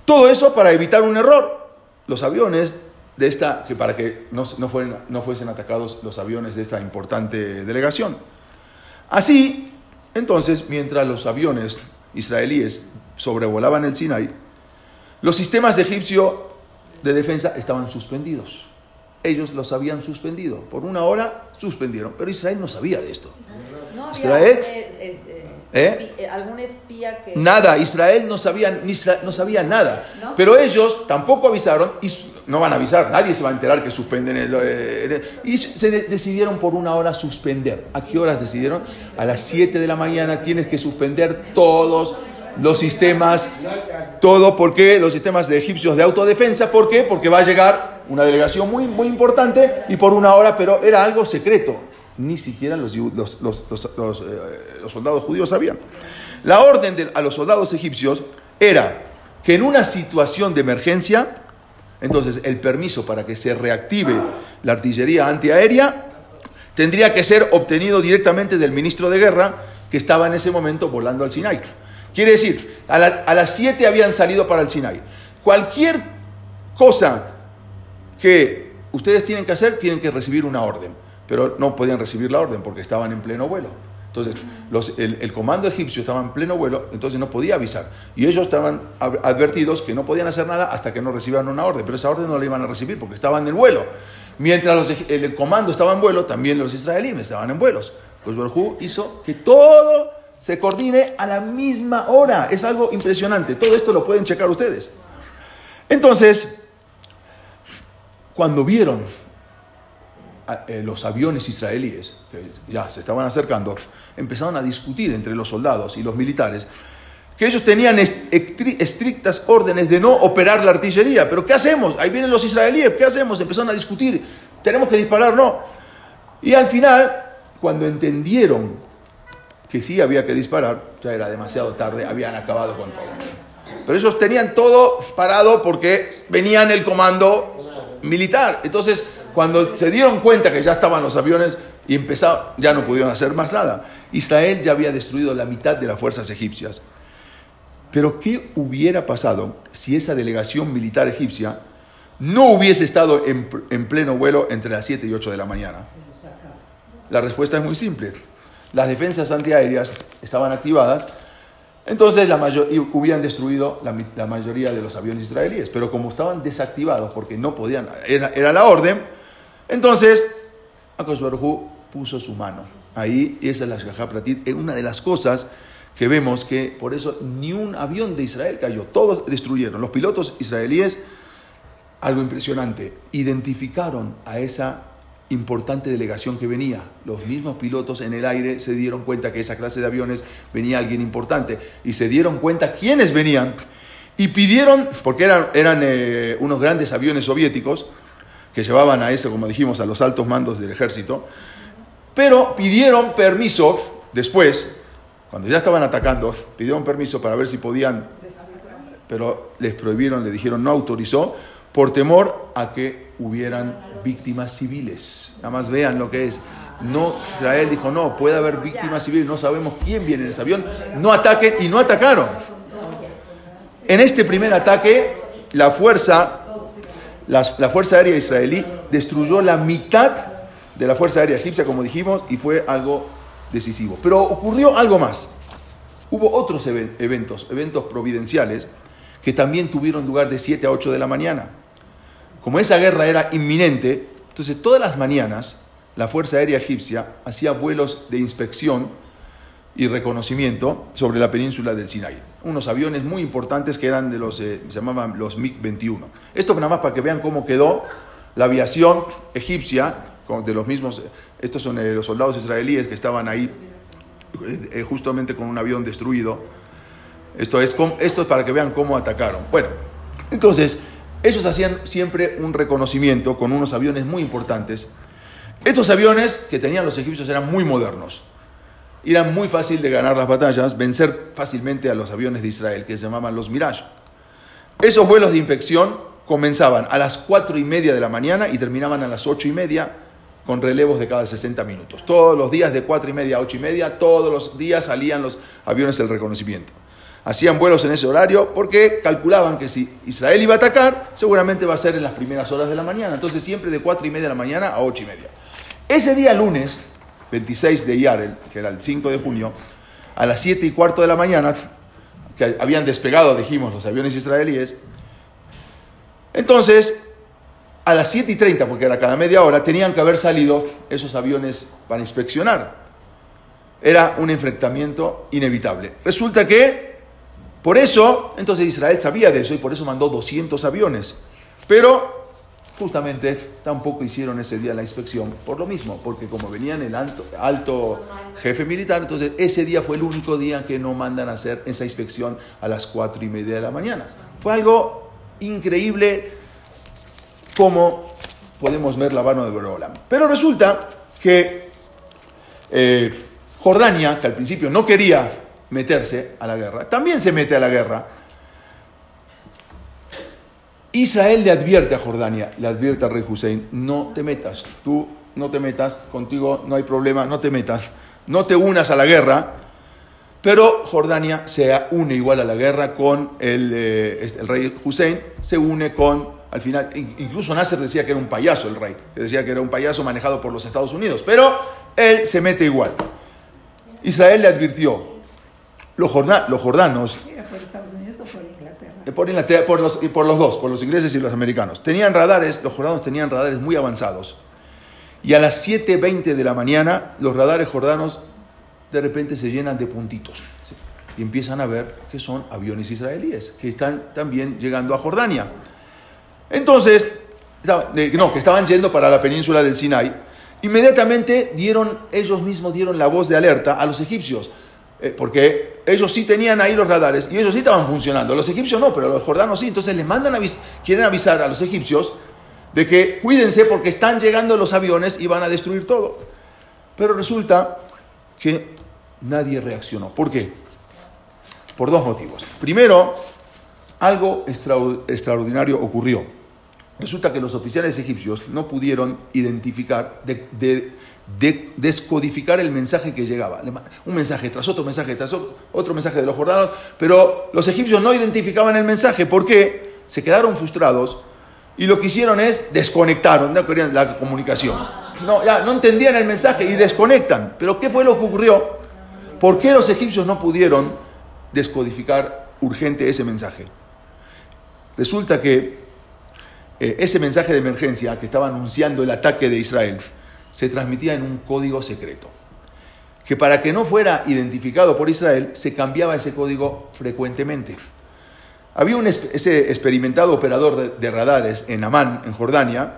Todo eso para evitar un error. Los aviones de esta, que para que no, no fueren- no fuesen atacados los aviones de esta importante delegación. Así, entonces, mientras los aviones israelíes sobrevolaban el Sinai, los sistemas egipcios de defensa estaban suspendidos. Ellos los habían suspendido. Por una hora suspendieron, pero Israel no sabía de esto. No Israel. eh, eh, ¿Eh? espi- eh, algún espía que... Nada, Israel no sabía, ni no sabía nada. ¿No? Pero ellos tampoco avisaron, y no van a avisar, nadie se va a enterar que suspenden eh, y se de- decidieron por una hora suspender. ¿A qué horas decidieron? A las 7 de la mañana tienes que suspender todos los sistemas, todo, ¿por qué? Los sistemas de egipcios de autodefensa, ¿por qué? Porque va a llegar una delegación muy, muy importante y por una hora, pero era algo secreto. Ni siquiera los, los- los- eh, los soldados judíos sabían. La orden de- a los soldados egipcios era que en una situación de emergencia, entonces el permiso para que se reactive la artillería antiaérea tendría que ser obtenido directamente del ministro de guerra que estaba en ese momento volando al Sinai. Quiere decir, a, a las 7 habían salido para el Sinai. Cualquier cosa que ustedes tienen que hacer, tienen que recibir una orden, pero no podían recibir la orden porque estaban en pleno vuelo. Entonces, los- el, el comando egipcio estaba en pleno vuelo, entonces no podía avisar. Y ellos estaban ad- advertidos que no podían hacer nada hasta que no recibieran una orden, pero esa orden no la iban a recibir porque estaban en el vuelo. Mientras el, comando estaba en vuelo, también los israelíes estaban en vuelos. Pues Barjú hizo que todo se coordine a la misma hora. Es algo impresionante. Todo esto lo pueden checar ustedes. Entonces, cuando vieron los aviones israelíes, que ya se estaban acercando, empezaron a discutir entre los soldados y los militares que ellos tenían est- estri- estrictas órdenes de no operar la artillería. Pero ¿qué hacemos? Ahí vienen los israelíes, ¿qué hacemos? Empezaron a discutir, tenemos que disparar, no. Y al final, cuando entendieron que sí había que disparar, ya era demasiado tarde, habían acabado con todo. Pero ellos tenían todo parado porque venían el comando militar. Entonces, cuando se dieron cuenta que ya estaban los aviones y empezaron, ya no pudieron hacer más nada. Israel ya había destruido la mitad de las fuerzas egipcias. Pero ¿qué hubiera pasado si esa delegación militar egipcia no hubiese estado en, en pleno vuelo entre las 7 y 8 de la mañana? La respuesta es muy simple. Las defensas antiaéreas estaban activadas, entonces la hubieran destruido la, la mayoría de los aviones israelíes. Pero como estaban desactivados porque no podían, era, era la orden, entonces Akash puso su mano ahí, y esa es la Shgaha Pratit, una de las cosas que vemos que por eso ni un avión de Israel cayó, todos destruyeron. Los pilotos israelíes, algo impresionante, identificaron a esa importante delegación que venía. Los mismos pilotos en el aire se dieron cuenta que esa clase de aviones venía alguien importante y se dieron cuenta quiénes venían y pidieron, porque eran, eran eh, unos grandes aviones soviéticos que llevaban a eso, como dijimos, a los altos mandos del ejército, pero pidieron permiso después, cuando ya estaban atacando, pidieron permiso para ver si podían, pero les prohibieron, le dijeron no autorizó, por temor a que hubieran víctimas civiles. Nada más vean lo que es. No, Israel dijo, no, puede haber víctimas civiles, no sabemos quién viene en ese avión, no ataquen y no atacaron. En este primer ataque, la fuerza, la Fuerza Aérea Israelí destruyó la mitad de la Fuerza Aérea Egipcia, como dijimos, y fue algo decisivo. Pero ocurrió algo más. Hubo otros eve- eventos, eventos providenciales, que también tuvieron lugar de 7 a 8 de la mañana. Como esa guerra era inminente, entonces todas las mañanas la Fuerza Aérea Egipcia hacía vuelos de inspección y reconocimiento sobre la península del Sinai. Unos aviones muy importantes que eran de los, eh, se llamaban los MiG-21. Esto nada más para que vean cómo quedó la aviación egipcia, de los mismos, eh, estos son eh, los soldados israelíes que estaban ahí eh, justamente con un avión destruido. Esto es, esto es para que vean cómo atacaron. Bueno, entonces, ellos hacían siempre un reconocimiento con unos aviones muy importantes. Estos aviones que tenían los egipcios eran muy modernos. Era muy fácil de ganar las batallas, vencer fácilmente a los aviones de Israel, que se llamaban los Mirage. Esos vuelos de inspección comenzaban a las 4 y media de la mañana y terminaban a las 8 y media con relevos de cada 60 minutos. Todos los días de 4 y media a 8 y media, todos los días salían los aviones del reconocimiento. Hacían vuelos en ese horario porque calculaban que si Israel iba a atacar, seguramente va a ser en las primeras horas de la mañana. Entonces siempre de 4 y media de la mañana a 8 y media. Ese día lunes, 26 de Iyar, que era el 5 de junio, a las 7 y cuarto de la mañana, que habían despegado, dijimos, los aviones israelíes, entonces, a las 7 y 30, porque era cada media hora, tenían que haber salido esos aviones para inspeccionar. Era un enfrentamiento inevitable. Resulta que, por eso, entonces Israel sabía de eso y por eso mandó 200 aviones. Pero, justamente, tampoco hicieron ese día la inspección por lo mismo, porque como venían el alto, alto jefe militar, entonces ese día fue el único día que no mandan a hacer esa inspección a las 4 y media de la mañana. Fue algo increíble cómo podemos ver la mano de Borolam. Pero resulta que eh, Jordania, que al principio no quería meterse a la guerra, también se mete a la guerra. Israel le advierte a Jordania, le advierte al rey Hussein, no te metas, tú no te metas, contigo no hay problema, no te metas, no te unas a la guerra, pero Jordania se une igual a la guerra con el, eh, este, rey Hussein, se une con, al final, in- incluso Nasser decía que era un payaso el rey, decía que era un payaso manejado por los Estados Unidos, pero él se mete igual. Israel le advirtió, los, jordanos ¿Era por Estados Unidos o por Inglaterra? eh, Por, Inglaterra, por, los, por los dos, por los ingleses y los americanos. Tenían radares, los jordanos tenían radares muy avanzados. Y a las 7.20 de la mañana, los radares jordanos de repente se llenan de puntitos. Y empiezan a ver que son aviones israelíes, que están también llegando a Jordania. Entonces, eh, no, que estaban yendo para la península del Sinai. Inmediatamente dieron, ellos mismos dieron la voz de alerta a los egipcios, eh, porque ellos sí tenían ahí los radares y ellos sí estaban funcionando. Los egipcios no, pero los jordanos sí. Entonces les mandan avis quieren avisar a los egipcios de que cuídense porque están llegando los aviones y van a destruir todo. Pero resulta que nadie reaccionó. ¿Por qué? Por dos motivos. Primero, algo extraor- extraordinario ocurrió. Resulta que los oficiales egipcios no pudieron identificar, de, de- de- descodificar el mensaje que llegaba. Un mensaje tras otro mensaje tras otro, otro mensaje de los jordanos, pero los egipcios no identificaban el mensaje. ¿Por qué? Se quedaron frustrados y lo que hicieron es desconectaron, no la comunicación. No, ya, no entendían el mensaje y desconectan. Pero ¿qué fue lo que ocurrió? ¿Por qué los egipcios no pudieron descodificar urgente ese mensaje? Resulta que eh, ese mensaje de emergencia que estaba anunciando el ataque de Israel se transmitía en un código secreto. Que para que no fuera identificado por Israel, se cambiaba ese código frecuentemente. Había un ese experimentado operador de- radares en Amán, en Jordania,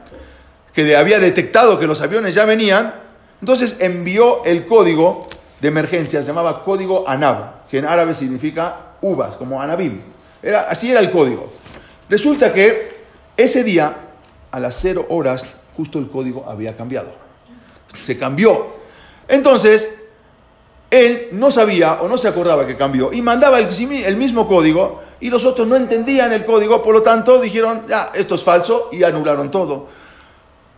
que había detectado que los aviones ya venían, entonces envió el código de emergencia, se llamaba código ANAB, que en árabe significa uvas, como Anabim. Era, así era el código. Resulta que ese día, a las cero horas, justo el código había cambiado. Se cambió. Entonces, él no sabía o no se acordaba que cambió y mandaba el, mismo código y los otros no entendían el código, por lo tanto dijeron, ya, esto es falso y anularon todo.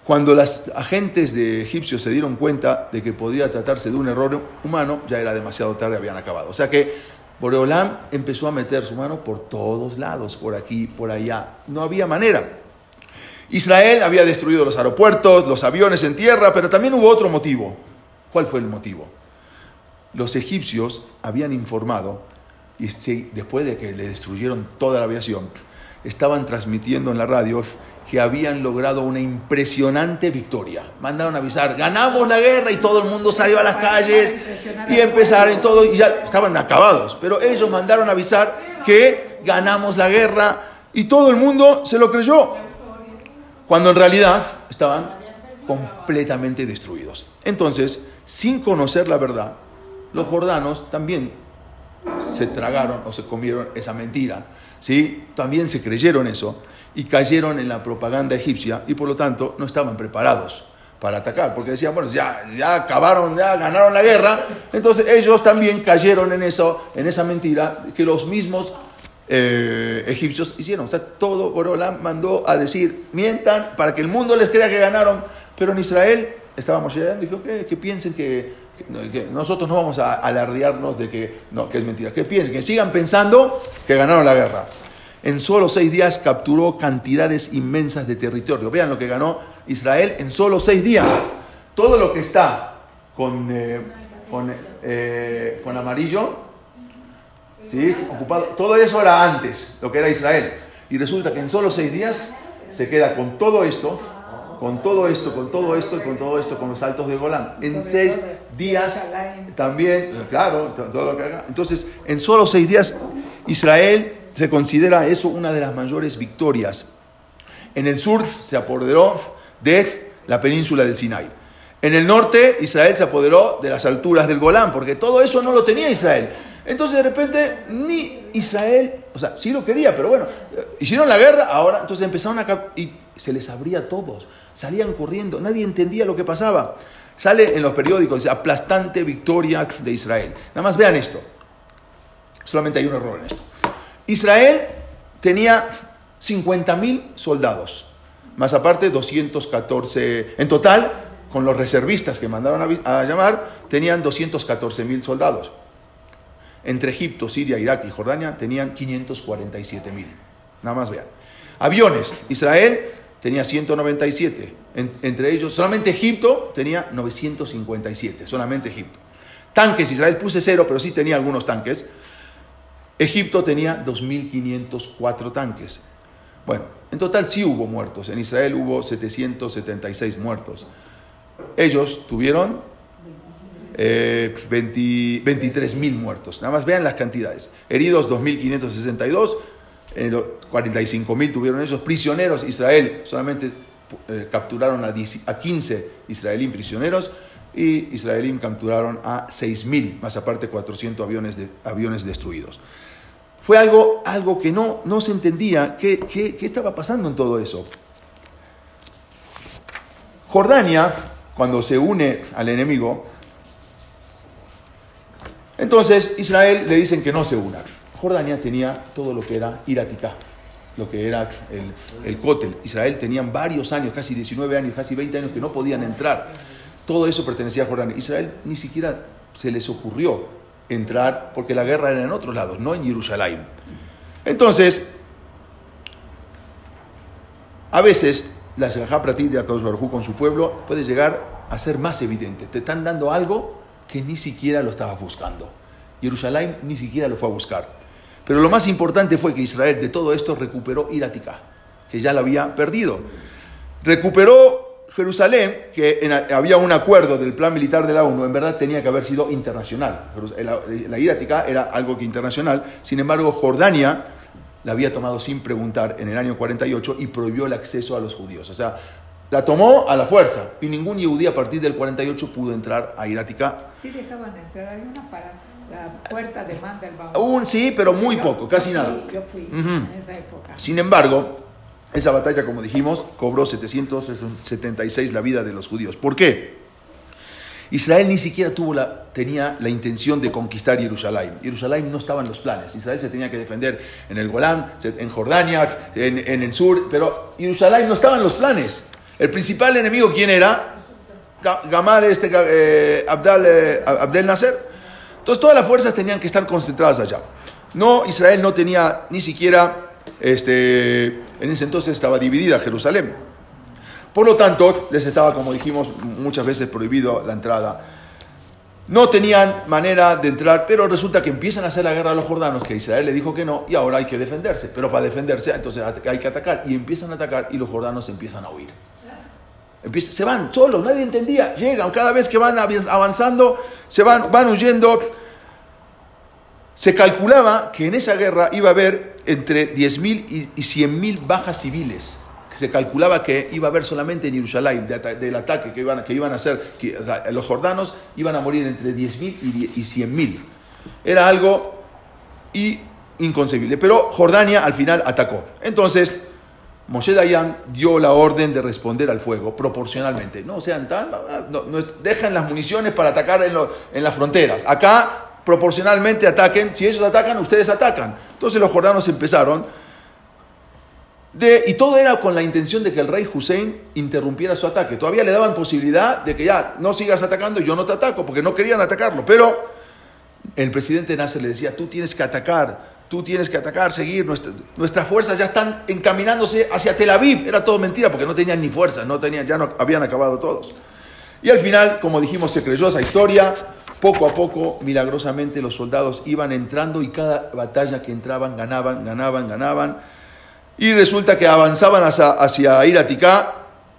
Cuando los agentes de egipcios se dieron cuenta de que podría tratarse de un error humano, ya era demasiado tarde, habían acabado. O sea que Boreolam empezó a meter su mano por todos lados, por aquí, por allá. No había manera. Israel había destruido los aeropuertos, los aviones en tierra, pero también hubo otro motivo. ¿Cuál fue el motivo? Los egipcios habían informado, y después de que le destruyeron toda la aviación, estaban transmitiendo en la radio que habían logrado una impresionante victoria. Mandaron a avisar, ganamos la guerra y todo el mundo salió a las calles y empezaron y todo, y ya estaban acabados. Pero ellos mandaron a avisar que ganamos la guerra y todo el mundo se lo creyó. Cuando en realidad estaban completamente destruidos. Entonces, sin conocer la verdad, los jordanos también se tragaron o se comieron esa mentira. ¿sí? También se creyeron eso y cayeron en la propaganda egipcia y por lo tanto no estaban preparados para atacar, porque decían, bueno, ya, ya acabaron, ya ganaron la guerra, entonces ellos también cayeron en eso, en esa mentira que los mismos eh, egipcios hicieron. O sea, todo Borolam mandó a decir, mientan para que el mundo les crea que ganaron, pero en Israel estábamos llegando dijo que, que piensen que, nosotros no vamos a alardearnos de que, no, que es mentira, que piensen, que sigan pensando que ganaron la guerra en solo seis días capturó cantidades inmensas de territorio. Vean lo que ganó Israel en solo seis días. Todo lo que está con, eh, con, eh, con, amarillo, ¿sí? ocupado, todo eso era antes, lo que era Israel. Y resulta que en solo seis días se queda con todo esto, con todo esto, con todo esto y con todo esto, con los saltos de Golán. En seis días también, claro, todo lo que haga. Entonces, en solo seis días, Israel se considera eso una de las mayores victorias. En el sur se apoderó de la península del Sinai. En el norte Israel se apoderó de las alturas del Golán, porque todo eso no lo tenía Israel. Entonces de repente ni Israel, o sea, sí lo quería, pero bueno, hicieron la guerra, ahora entonces empezaron a... y se les abría a todos, salían corriendo, nadie entendía lo que pasaba. Sale en los periódicos, dice, aplastante victoria de Israel. Nada más vean esto. Solamente hay un error en esto. Israel tenía 50.000 soldados, más aparte 214, en total, con los reservistas que mandaron a, llamar, tenían 214.000 soldados. Entre Egipto, Siria, Irak y Jordania tenían 547.000. Nada más vean. Aviones, Israel tenía 197. entre ellos, solamente Egipto tenía 957, solamente Egipto. Tanques, Israel puse cero, pero sí tenía algunos tanques. Egipto tenía 2.504 tanques. Bueno, en total sí hubo muertos. En Israel hubo 776 muertos. Ellos tuvieron eh, 23.000 muertos. Nada más vean las cantidades. Heridos 2.562, eh, 45.000 tuvieron ellos. Prisioneros, Israel solamente eh, capturaron a, 15 israelíes prisioneros y israelíes capturaron a 6.000, más aparte 400 aviones, de, aviones destruidos. Fue algo, algo que no, no se entendía qué, qué, estaba pasando en todo eso. Jordania, cuando se une al enemigo, entonces Israel le dicen que no se una. Jordania tenía todo lo que era Iratica, lo que era el, el. Israel tenían varios años, casi 19 años, casi 20 años que no podían entrar. Todo eso pertenecía a Jordania. Israel ni siquiera se les ocurrió entrar, porque la guerra era en otros lados, no en Jerusalén. Entonces, a veces la Shagajá Pratit de Akadosh con su pueblo puede llegar a ser más evidente. Te están dando algo que ni siquiera lo estabas buscando. Jerusalén ni siquiera lo fue a buscar. Pero lo más importante fue que Israel de todo esto recuperó Iratica, que ya la había perdido. Recuperó Jerusalén, que había un acuerdo del plan militar de la ONU, en verdad tenía que haber sido internacional. La, la irática era algo que internacional. Sin embargo, Jordania la había tomado sin preguntar en el año 48 y prohibió el acceso a los judíos. O sea, la tomó a la fuerza y ningún judío a partir del 48 pudo entrar a Irática. Sí dejaban entrar, hay una para la puerta de Mandelbaum. Un sí, pero muy poco, casi nada. Yo fui en esa época. Sin embargo, esa batalla, como dijimos, cobró 776 la vida de los judíos. ¿Por qué? Israel ni siquiera tuvo la, tenía la intención de conquistar Jerusalén. Jerusalén no estaba en los planes. Israel se tenía que defender en el Golán, en Jordania, en, el sur, pero Jerusalén no estaba en los planes. El principal enemigo, ¿quién era? Gamal, este, eh, Abdel, eh, Abdel Nasser. Entonces todas las fuerzas tenían que estar concentradas allá. No, Israel no tenía ni siquiera este, en ese entonces estaba dividida Jerusalén. Por lo tanto, les estaba, como dijimos, muchas veces prohibido la entrada. no tenían manera de entrar, pero resulta que empiezan a hacer la guerra a los jordanos, que Israel le dijo que no, y ahora hay que defenderse. Pero para defenderse, entonces hay que atacar. Y empiezan a atacar y los jordanos empiezan a huir. Se van solos, nadie entendía. Llegan, cada vez que van avanzando, se van, van huyendo. Se calculaba que en esa guerra iba a haber entre 10.000 y, y 100.000 bajas civiles. Se calculaba que iba a haber solamente en Jerusalén, del ataque que iban, que iban a hacer, que, los jordanos iban a morir entre 10.000 y, die- y 100.000. Era algo inconcebible. Pero Jordania al final atacó. Entonces, Moshe Dayan dio la orden de responder al fuego proporcionalmente. No sean tan. no- dejan las municiones para atacar en, las fronteras. Acá, proporcionalmente ataquen. Si ellos atacan, ustedes atacan. Entonces los jordanos empezaron. Y todo era con la intención de que el rey Hussein interrumpiera su ataque. Todavía le daban posibilidad de que ya no sigas atacando, yo no te ataco, porque no querían atacarlo. Pero el presidente Nasser le decía, tú tienes que atacar, tú tienes que atacar, seguir, nuestra- nuestras fuerzas ya están encaminándose hacia Tel Aviv. Era todo mentira porque no tenían ni fuerzas, no tenían, ya no habían acabado todos. Y al final, como dijimos, se creyó esa historia. Poco a poco, milagrosamente, los soldados iban entrando y cada batalla que entraban ganaban, ganaban, ganaban. Y resulta que avanzaban hacia, hacia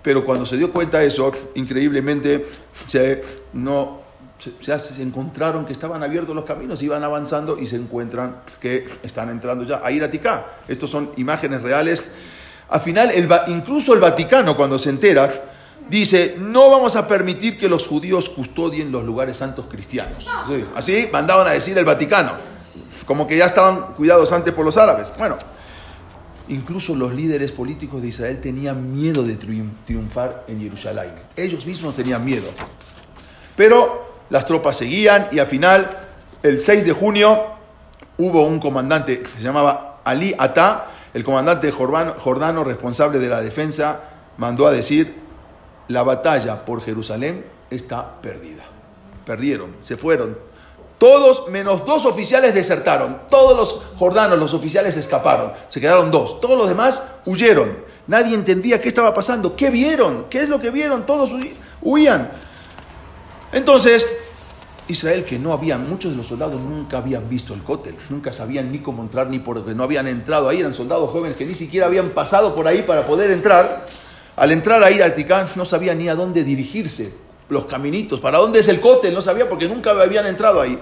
pero cuando se dio cuenta de eso, increíblemente, se, no, se, encontraron que estaban abiertos los caminos, iban avanzando y se encuentran que están entrando ya a ir a Ticá. Estos son imágenes reales. Al final, el incluso el Vaticano, cuando se entera, dice, no vamos a permitir que los judíos custodien los lugares santos cristianos. Sí, Así mandaban a decir el Vaticano, como que ya estaban cuidados antes por los árabes. Bueno, Incluso los líderes políticos de Israel tenían miedo de triun- triunfar en Jerusalén. Ellos mismos tenían miedo. Pero las tropas seguían y al final, el 6 de junio, hubo un comandante que se llamaba Ali Atá, el comandante jordano, responsable de la defensa, mandó a decir, la batalla por Jerusalén está perdida. Perdieron, se fueron. Todos, menos dos oficiales, desertaron. Todos los jordanos, los oficiales, escaparon. Se quedaron dos. Todos los demás huyeron. Nadie entendía qué estaba pasando. ¿Qué vieron? ¿Qué es lo que vieron? Todos huían. Entonces, Israel, que no habían, muchos de los soldados nunca habían visto el cótel, nunca sabían ni cómo entrar, ni porque no habían entrado ahí, eran soldados jóvenes que ni siquiera habían pasado por ahí para poder entrar. Al entrar ahí al Ticán no sabían ni a dónde dirigirse, los caminitos, para dónde es el cótel, no sabía porque nunca habían entrado ahí.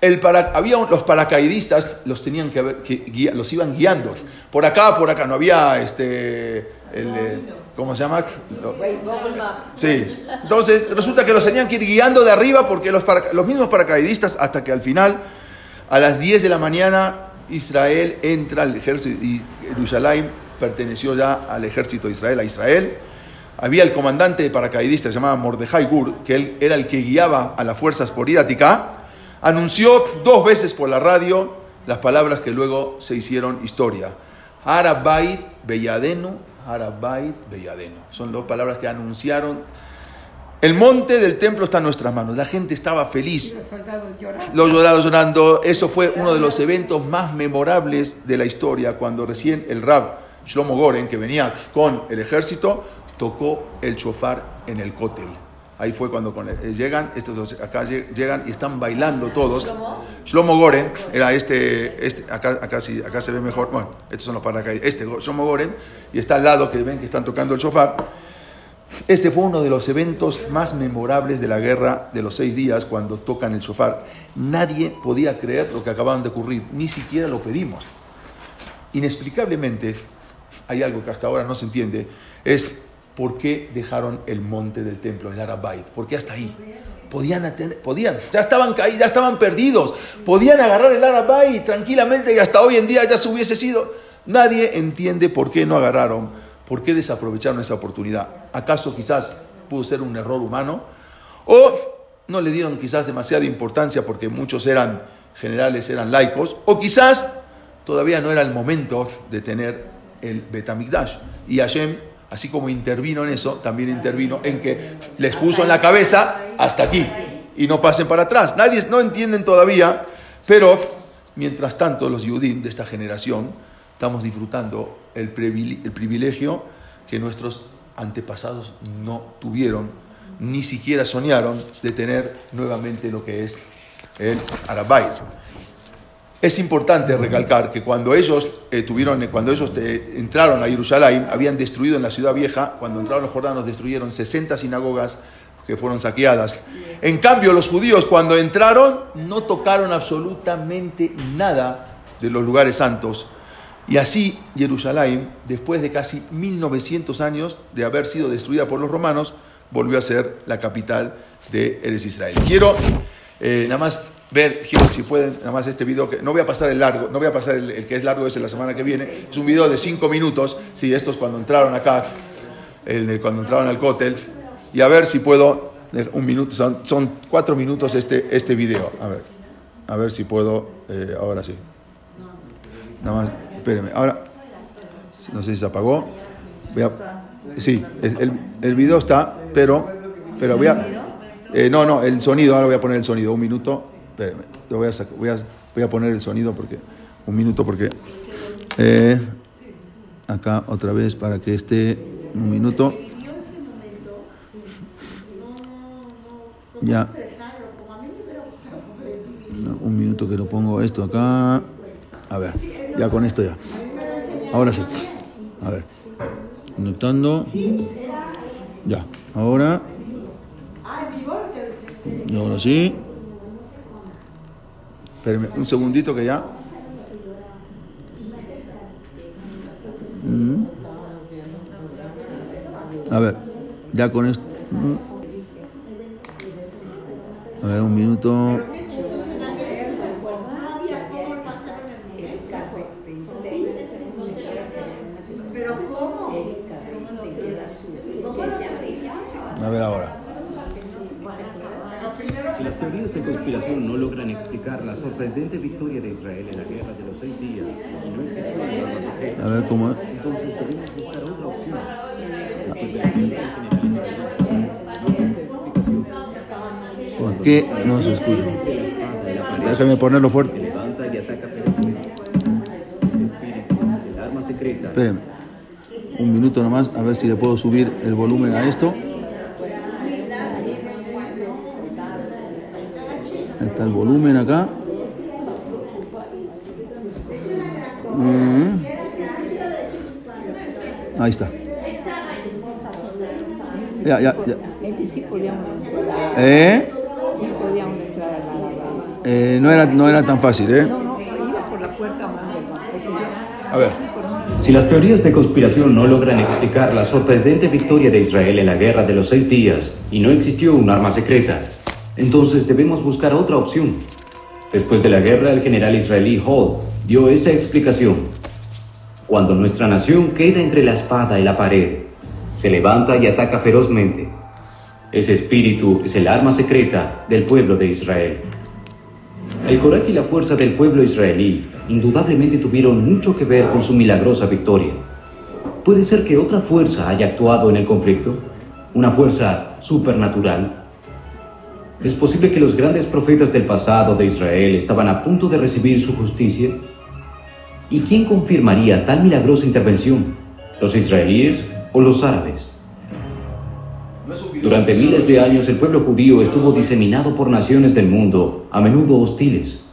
El para- había los paracaidistas los tenían que, que los iban guiando por acá por acá no había este eh, cómo se llama. Sí. Entonces, resulta que los tenían que ir guiando de arriba porque los, los mismos paracaidistas, hasta que al final, a las 10 de la mañana, Israel entra al ejército y Jerusalén perteneció ya al ejército de Israel, a Israel. Había el comandante de paracaidistas, se llamaba Mordejai Gur, que él era el que guiaba a las fuerzas por ir. Anunció dos veces por la radio las palabras que luego se hicieron historia. Harabait Belladeno, Harabait Belladeno. Son dos palabras que anunciaron. El monte del templo está en nuestras manos. La gente estaba feliz. los soldados llorando. Los llorando. Eso fue uno de los eventos más memorables de la historia, cuando recién el Rab Shlomo Goren, que venía con el ejército, tocó el chofar en el cótel. Ahí fue cuando con el- llegan, estos dos acá lleg- llegan y están bailando todos. ¿Shlomo? Shlomo Goren era este, este acá, acá, sí, acá se ve mejor, bueno, estos son los paracaidistas, este Shlomo Goren, y está al lado que ven que están tocando el chofar. Este fue uno de los eventos más memorables de la guerra de los seis días cuando tocan el shofar. Nadie podía creer lo que acababan de ocurrir, ni siquiera lo pedimos. Inexplicablemente, hay algo que hasta ahora no se entiende, es por qué dejaron el monte del templo, el Arabait, por qué hasta ahí. Podían, atender- podían, ya estaban caídos, ya estaban perdidos, podían agarrar el Arabait tranquilamente y hasta hoy en día ya se hubiese sido. Nadie entiende por qué no agarraron, por qué desaprovecharon esa oportunidad. ¿Acaso quizás pudo ser un error humano? ¿O no le dieron quizás demasiada importancia porque muchos eran generales, eran laicos? ¿O quizás todavía no era el momento de tener el Betamigdash? Y Hashem, así como intervino en eso, también intervino en que les puso en la cabeza hasta aquí y no pasen para atrás. Nadie no entienden todavía, pero mientras tanto los Yudim de esta generación estamos disfrutando el privile- el privilegio que nuestros antepasados no tuvieron ni siquiera soñaron de tener nuevamente lo que es el Arabay. Es importante recalcar que cuando ellos eh, tuvieron, cuando ellos eh, entraron a Jerusalén, habían destruido en la ciudad vieja, cuando entraron los jordanos destruyeron 60 sinagogas que fueron saqueadas. En cambio, los judíos cuando entraron no tocaron absolutamente nada de los lugares santos. Y así Jerusalén, después de casi 1900 años de haber sido destruida por los romanos, volvió a ser la capital de Eres Israel. Quiero eh, nada más ver, si pueden, nada más este video, que no voy a pasar el largo, no voy a pasar el, que es largo, ese la semana que viene, es un video de 5 minutos, sí, estos cuando entraron acá, el, cuando entraron al cótel, y a ver si puedo, un minuto, son, son cuatro minutos este, este video, a ver, a ver si puedo, eh, ahora sí. Nada más, espérenme, ahora, no sé si se apagó, sí, el, el video está, pero, pero voy a, eh, no, no, el sonido, ahora voy a poner el sonido, un minuto, voy, a voy, a, voy a poner el sonido porque, un minuto porque, eh, acá otra vez para que esté un minuto. Ya. un minuto que lo pongo esto acá. A ver, ya con esto ya. Ahora sí. A ver. Notando. Ya. Ahora. Y ahora sí. Un segundito que ya. Mm. A ver, ya con esto. Mm. A ver, un minuto. A ver ahora. Si las teorías de conspiración no logran explicar la sorprendente victoria de Israel en la guerra de los seis días y no existe A ver cómo es. entonces debemos buscar otra opción. ¿Por qué no se escucha? Déjame ponerlo fuerte. Espérenme. Un minuto nomás, a ver si le puedo subir el volumen a esto. Ahí está el volumen acá. Mm. Ahí está. Ya, ya, ya. ¿Eh? Sí podíamos entrar a la lavada. Eh, no, era, no era tan fácil, ¿eh? No, no, iba por la puerta más del porque yo A ver. Si las teorías de conspiración no logran explicar la sorprendente victoria de Israel en la guerra de los seis días y no existió un arma secreta, entonces debemos buscar otra opción. Después de la guerra, el general israelí Hall dio esta explicación. Cuando nuestra nación queda entre la espada y la pared, se levanta y ataca ferozmente. Ese espíritu es el arma secreta del pueblo de Israel. El coraje y la fuerza del pueblo israelí indudablemente tuvieron mucho que ver con su milagrosa victoria. ¿Puede ser que otra fuerza haya actuado en el conflicto? ¿Una fuerza supernatural? ¿Es posible que los grandes profetas del pasado de Israel estaban a punto de recibir su justicia? ¿Y quién confirmaría tal milagrosa intervención? ¿Los israelíes o los árabes? Durante miles de años el pueblo judío estuvo diseminado por naciones del mundo, a menudo hostiles.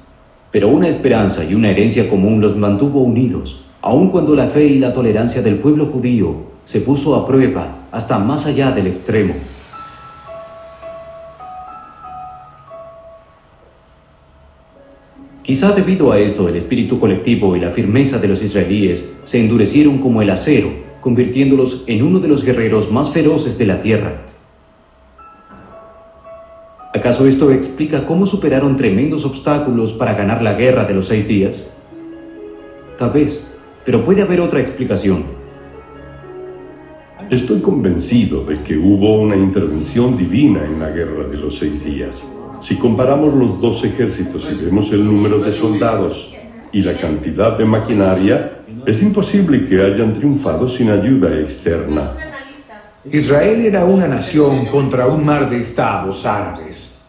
Pero una esperanza y una herencia común los mantuvo unidos, aun cuando la fe y la tolerancia del pueblo judío se puso a prueba hasta más allá del extremo. Quizá debido a esto el espíritu colectivo y la firmeza de los israelíes se endurecieron como el acero, convirtiéndolos en uno de los guerreros más feroces de la tierra. ¿Acaso esto explica cómo superaron tremendos obstáculos para ganar la guerra de los seis días? Tal vez, pero puede haber otra explicación. Estoy convencido de que hubo una intervención divina en la guerra de los seis días. Si comparamos los dos ejércitos y vemos el número de soldados y la cantidad de maquinaria, es imposible que hayan triunfado sin ayuda externa. Israel era una nación contra un mar de estados árabes.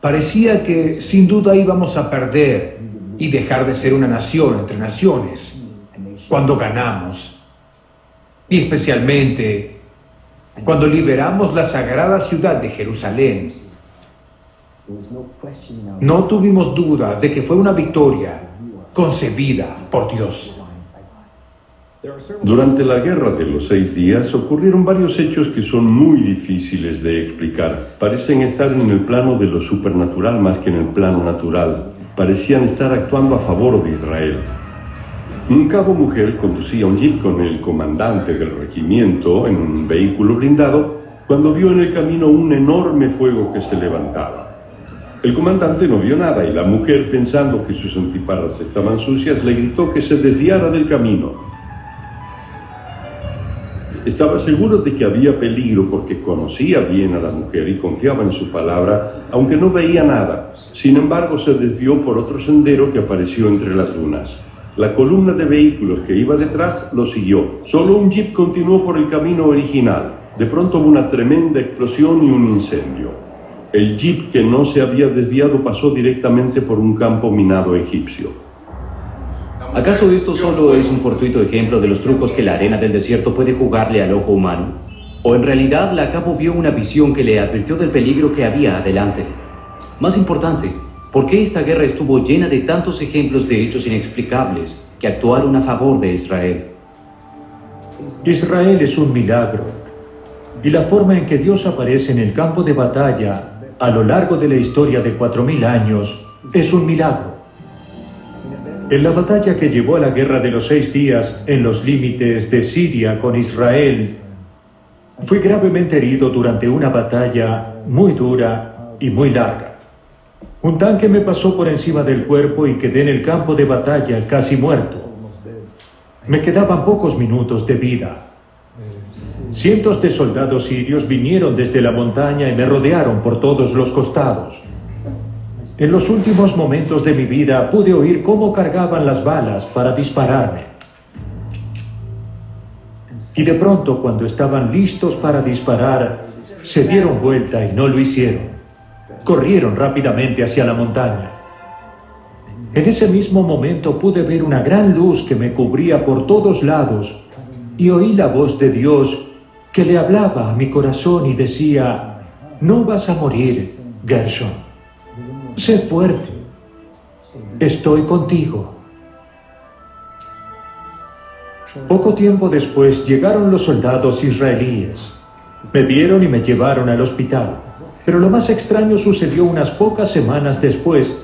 Parecía que sin duda íbamos a perder y dejar de ser una nación entre naciones cuando ganamos. Y especialmente Cuando liberamos la sagrada ciudad de Jerusalén, no tuvimos duda de que fue una victoria concebida por Dios. Durante la guerra de los seis días ocurrieron varios hechos que son muy difíciles de explicar. Parecen estar en el plano de lo supernatural más que en el plano natural. Parecían estar actuando a favor de Israel. Un cabo mujer conducía un jeep con el comandante del regimiento en un vehículo blindado cuando vio en el camino un enorme fuego que se levantaba. El comandante no vio nada y la mujer, pensando que sus antiparras estaban sucias, le gritó que se desviara del camino. Estaba seguro de que había peligro porque conocía bien a la mujer y confiaba en su palabra, aunque no veía nada. Sin embargo, se desvió por otro sendero que apareció entre las dunas. La columna de vehículos que iba detrás lo siguió. Solo un jeep continuó por el camino original. De pronto hubo una tremenda explosión y un incendio. El jeep que no se había desviado pasó directamente por un campo minado egipcio. ¿Acaso esto solo es un fortuito ejemplo de los trucos que la arena del desierto puede jugarle al ojo humano? ¿O en realidad la cabo vio una visión que le advirtió del peligro que había adelante? Más importante, ¿por qué esta guerra estuvo llena de tantos ejemplos de hechos inexplicables que actuaron a favor de Israel? Israel es un milagro. Y la forma en que Dios aparece en el campo de batalla a lo largo de la historia de cuatro mil años es un milagro. En la batalla que llevó a la guerra de los seis días en los límites de Siria con Israel, fui gravemente herido durante una batalla muy dura y muy larga. Un tanque me pasó por encima del cuerpo y quedé en el campo de batalla casi muerto. Me quedaban pocos minutos de vida. Cientos de soldados sirios vinieron desde la montaña y me rodearon por todos los costados. En los últimos momentos de mi vida pude oír cómo cargaban las balas para dispararme. Y de pronto, cuando estaban listos para disparar, se dieron vuelta y no lo hicieron. Corrieron rápidamente hacia la montaña. En ese mismo momento pude ver una gran luz que me cubría por todos lados y oí la voz de Dios que le hablaba a mi corazón y decía, no vas a morir, Gershon. Sé fuerte. Estoy contigo. Poco tiempo después llegaron los soldados israelíes. Me vieron y me llevaron al hospital. Pero lo más extraño sucedió unas pocas semanas después,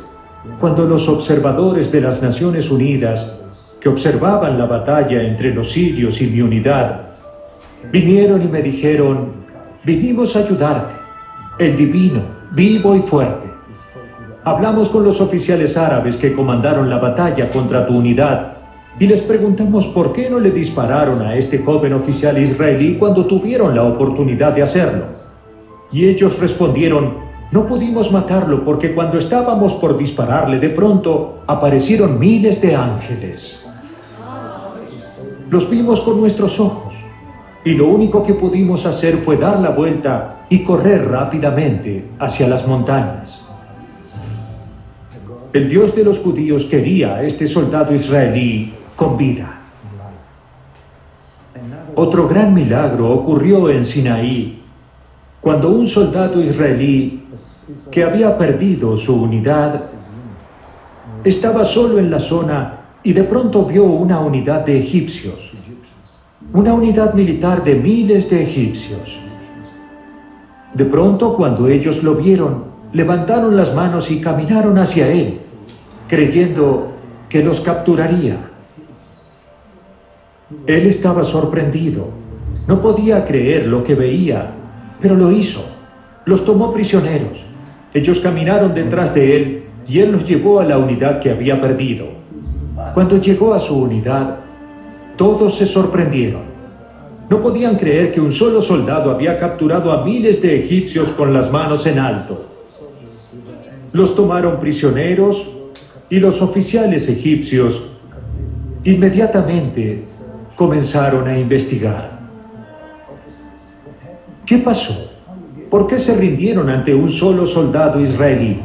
cuando los observadores de las Naciones Unidas, que observaban la batalla entre los sirios y mi unidad, vinieron y me dijeron, vinimos a ayudarte, el divino, vivo y fuerte. Hablamos con los oficiales árabes que comandaron la batalla contra tu unidad y les preguntamos por qué no le dispararon a este joven oficial israelí cuando tuvieron la oportunidad de hacerlo. Y ellos respondieron, no pudimos matarlo porque cuando estábamos por dispararle de pronto aparecieron miles de ángeles. Los vimos con nuestros ojos y lo único que pudimos hacer fue dar la vuelta y correr rápidamente hacia las montañas. El Dios de los judíos quería a este soldado israelí con vida. Otro gran milagro ocurrió en Sinaí, cuando un soldado israelí que había perdido su unidad estaba solo en la zona y de pronto vio una unidad de egipcios, una unidad militar de miles de egipcios. De pronto, cuando ellos lo vieron, levantaron las manos y caminaron hacia él, creyendo que los capturaría. Él estaba sorprendido, no podía creer lo que veía, pero lo hizo. Los tomó prisioneros. Ellos caminaron detrás de él y él los llevó a la unidad que había perdido. Cuando llegó a su unidad, todos se sorprendieron. No podían creer que un solo soldado había capturado a miles de egipcios con las manos en alto. Los tomaron prisioneros y los oficiales egipcios inmediatamente comenzaron a investigar. ¿Qué pasó? ¿Por qué se rindieron ante un solo soldado israelí?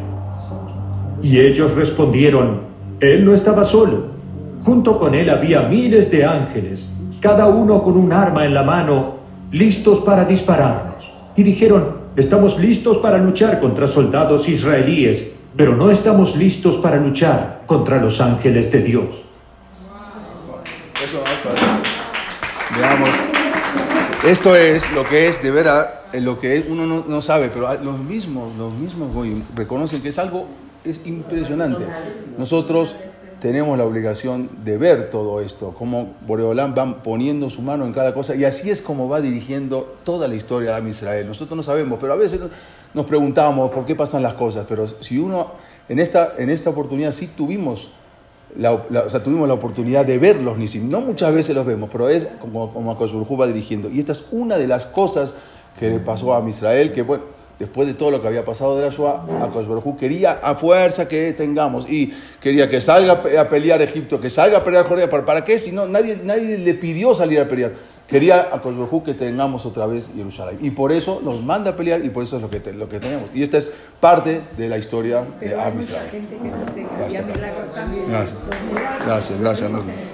Y ellos respondieron, él no estaba solo. Junto con él había miles de ángeles, cada uno con un arma en la mano, listos para dispararnos. Y dijeron, estamos listos para luchar contra soldados israelíes, pero no estamos listos para luchar contra los ángeles de Dios. Eso, veamos. Esto es lo que es de verdad, eh, lo que es, uno no, no sabe, pero los mismos, los mismos reconocen que es algo es impresionante. Nosotros tenemos la obligación de ver todo esto, como Boreolán va poniendo su mano en cada cosa, y así es como va dirigiendo toda la historia de Israel. Nosotros no sabemos, pero a veces nos preguntamos por qué pasan las cosas, pero si uno, en esta, en esta oportunidad sí tuvimos la, o sea, tuvimos la oportunidad de verlos, ni no muchas veces los vemos, pero es como, como Akosurjú va dirigiendo. Y esta es una de las cosas que le pasó a Israel, que bueno, después de todo lo que había pasado de la Shoah, Akosurjú quería a fuerza que tengamos y quería que salga a pe- a pelear Egipto, que salga a pelear Jordania. ¿Para, para qué? Si no, nadie, nadie le pidió salir a pelear. Quería a que tengamos otra vez Jerusalén. Y por eso nos manda a pelear y por eso es lo que, te- lo que tenemos. Y esta es parte de la historia de Pero hay Am mucha Israel. gente que no se Basta. hacía milagros también. Gracias. Milagros. Gracias, gracias.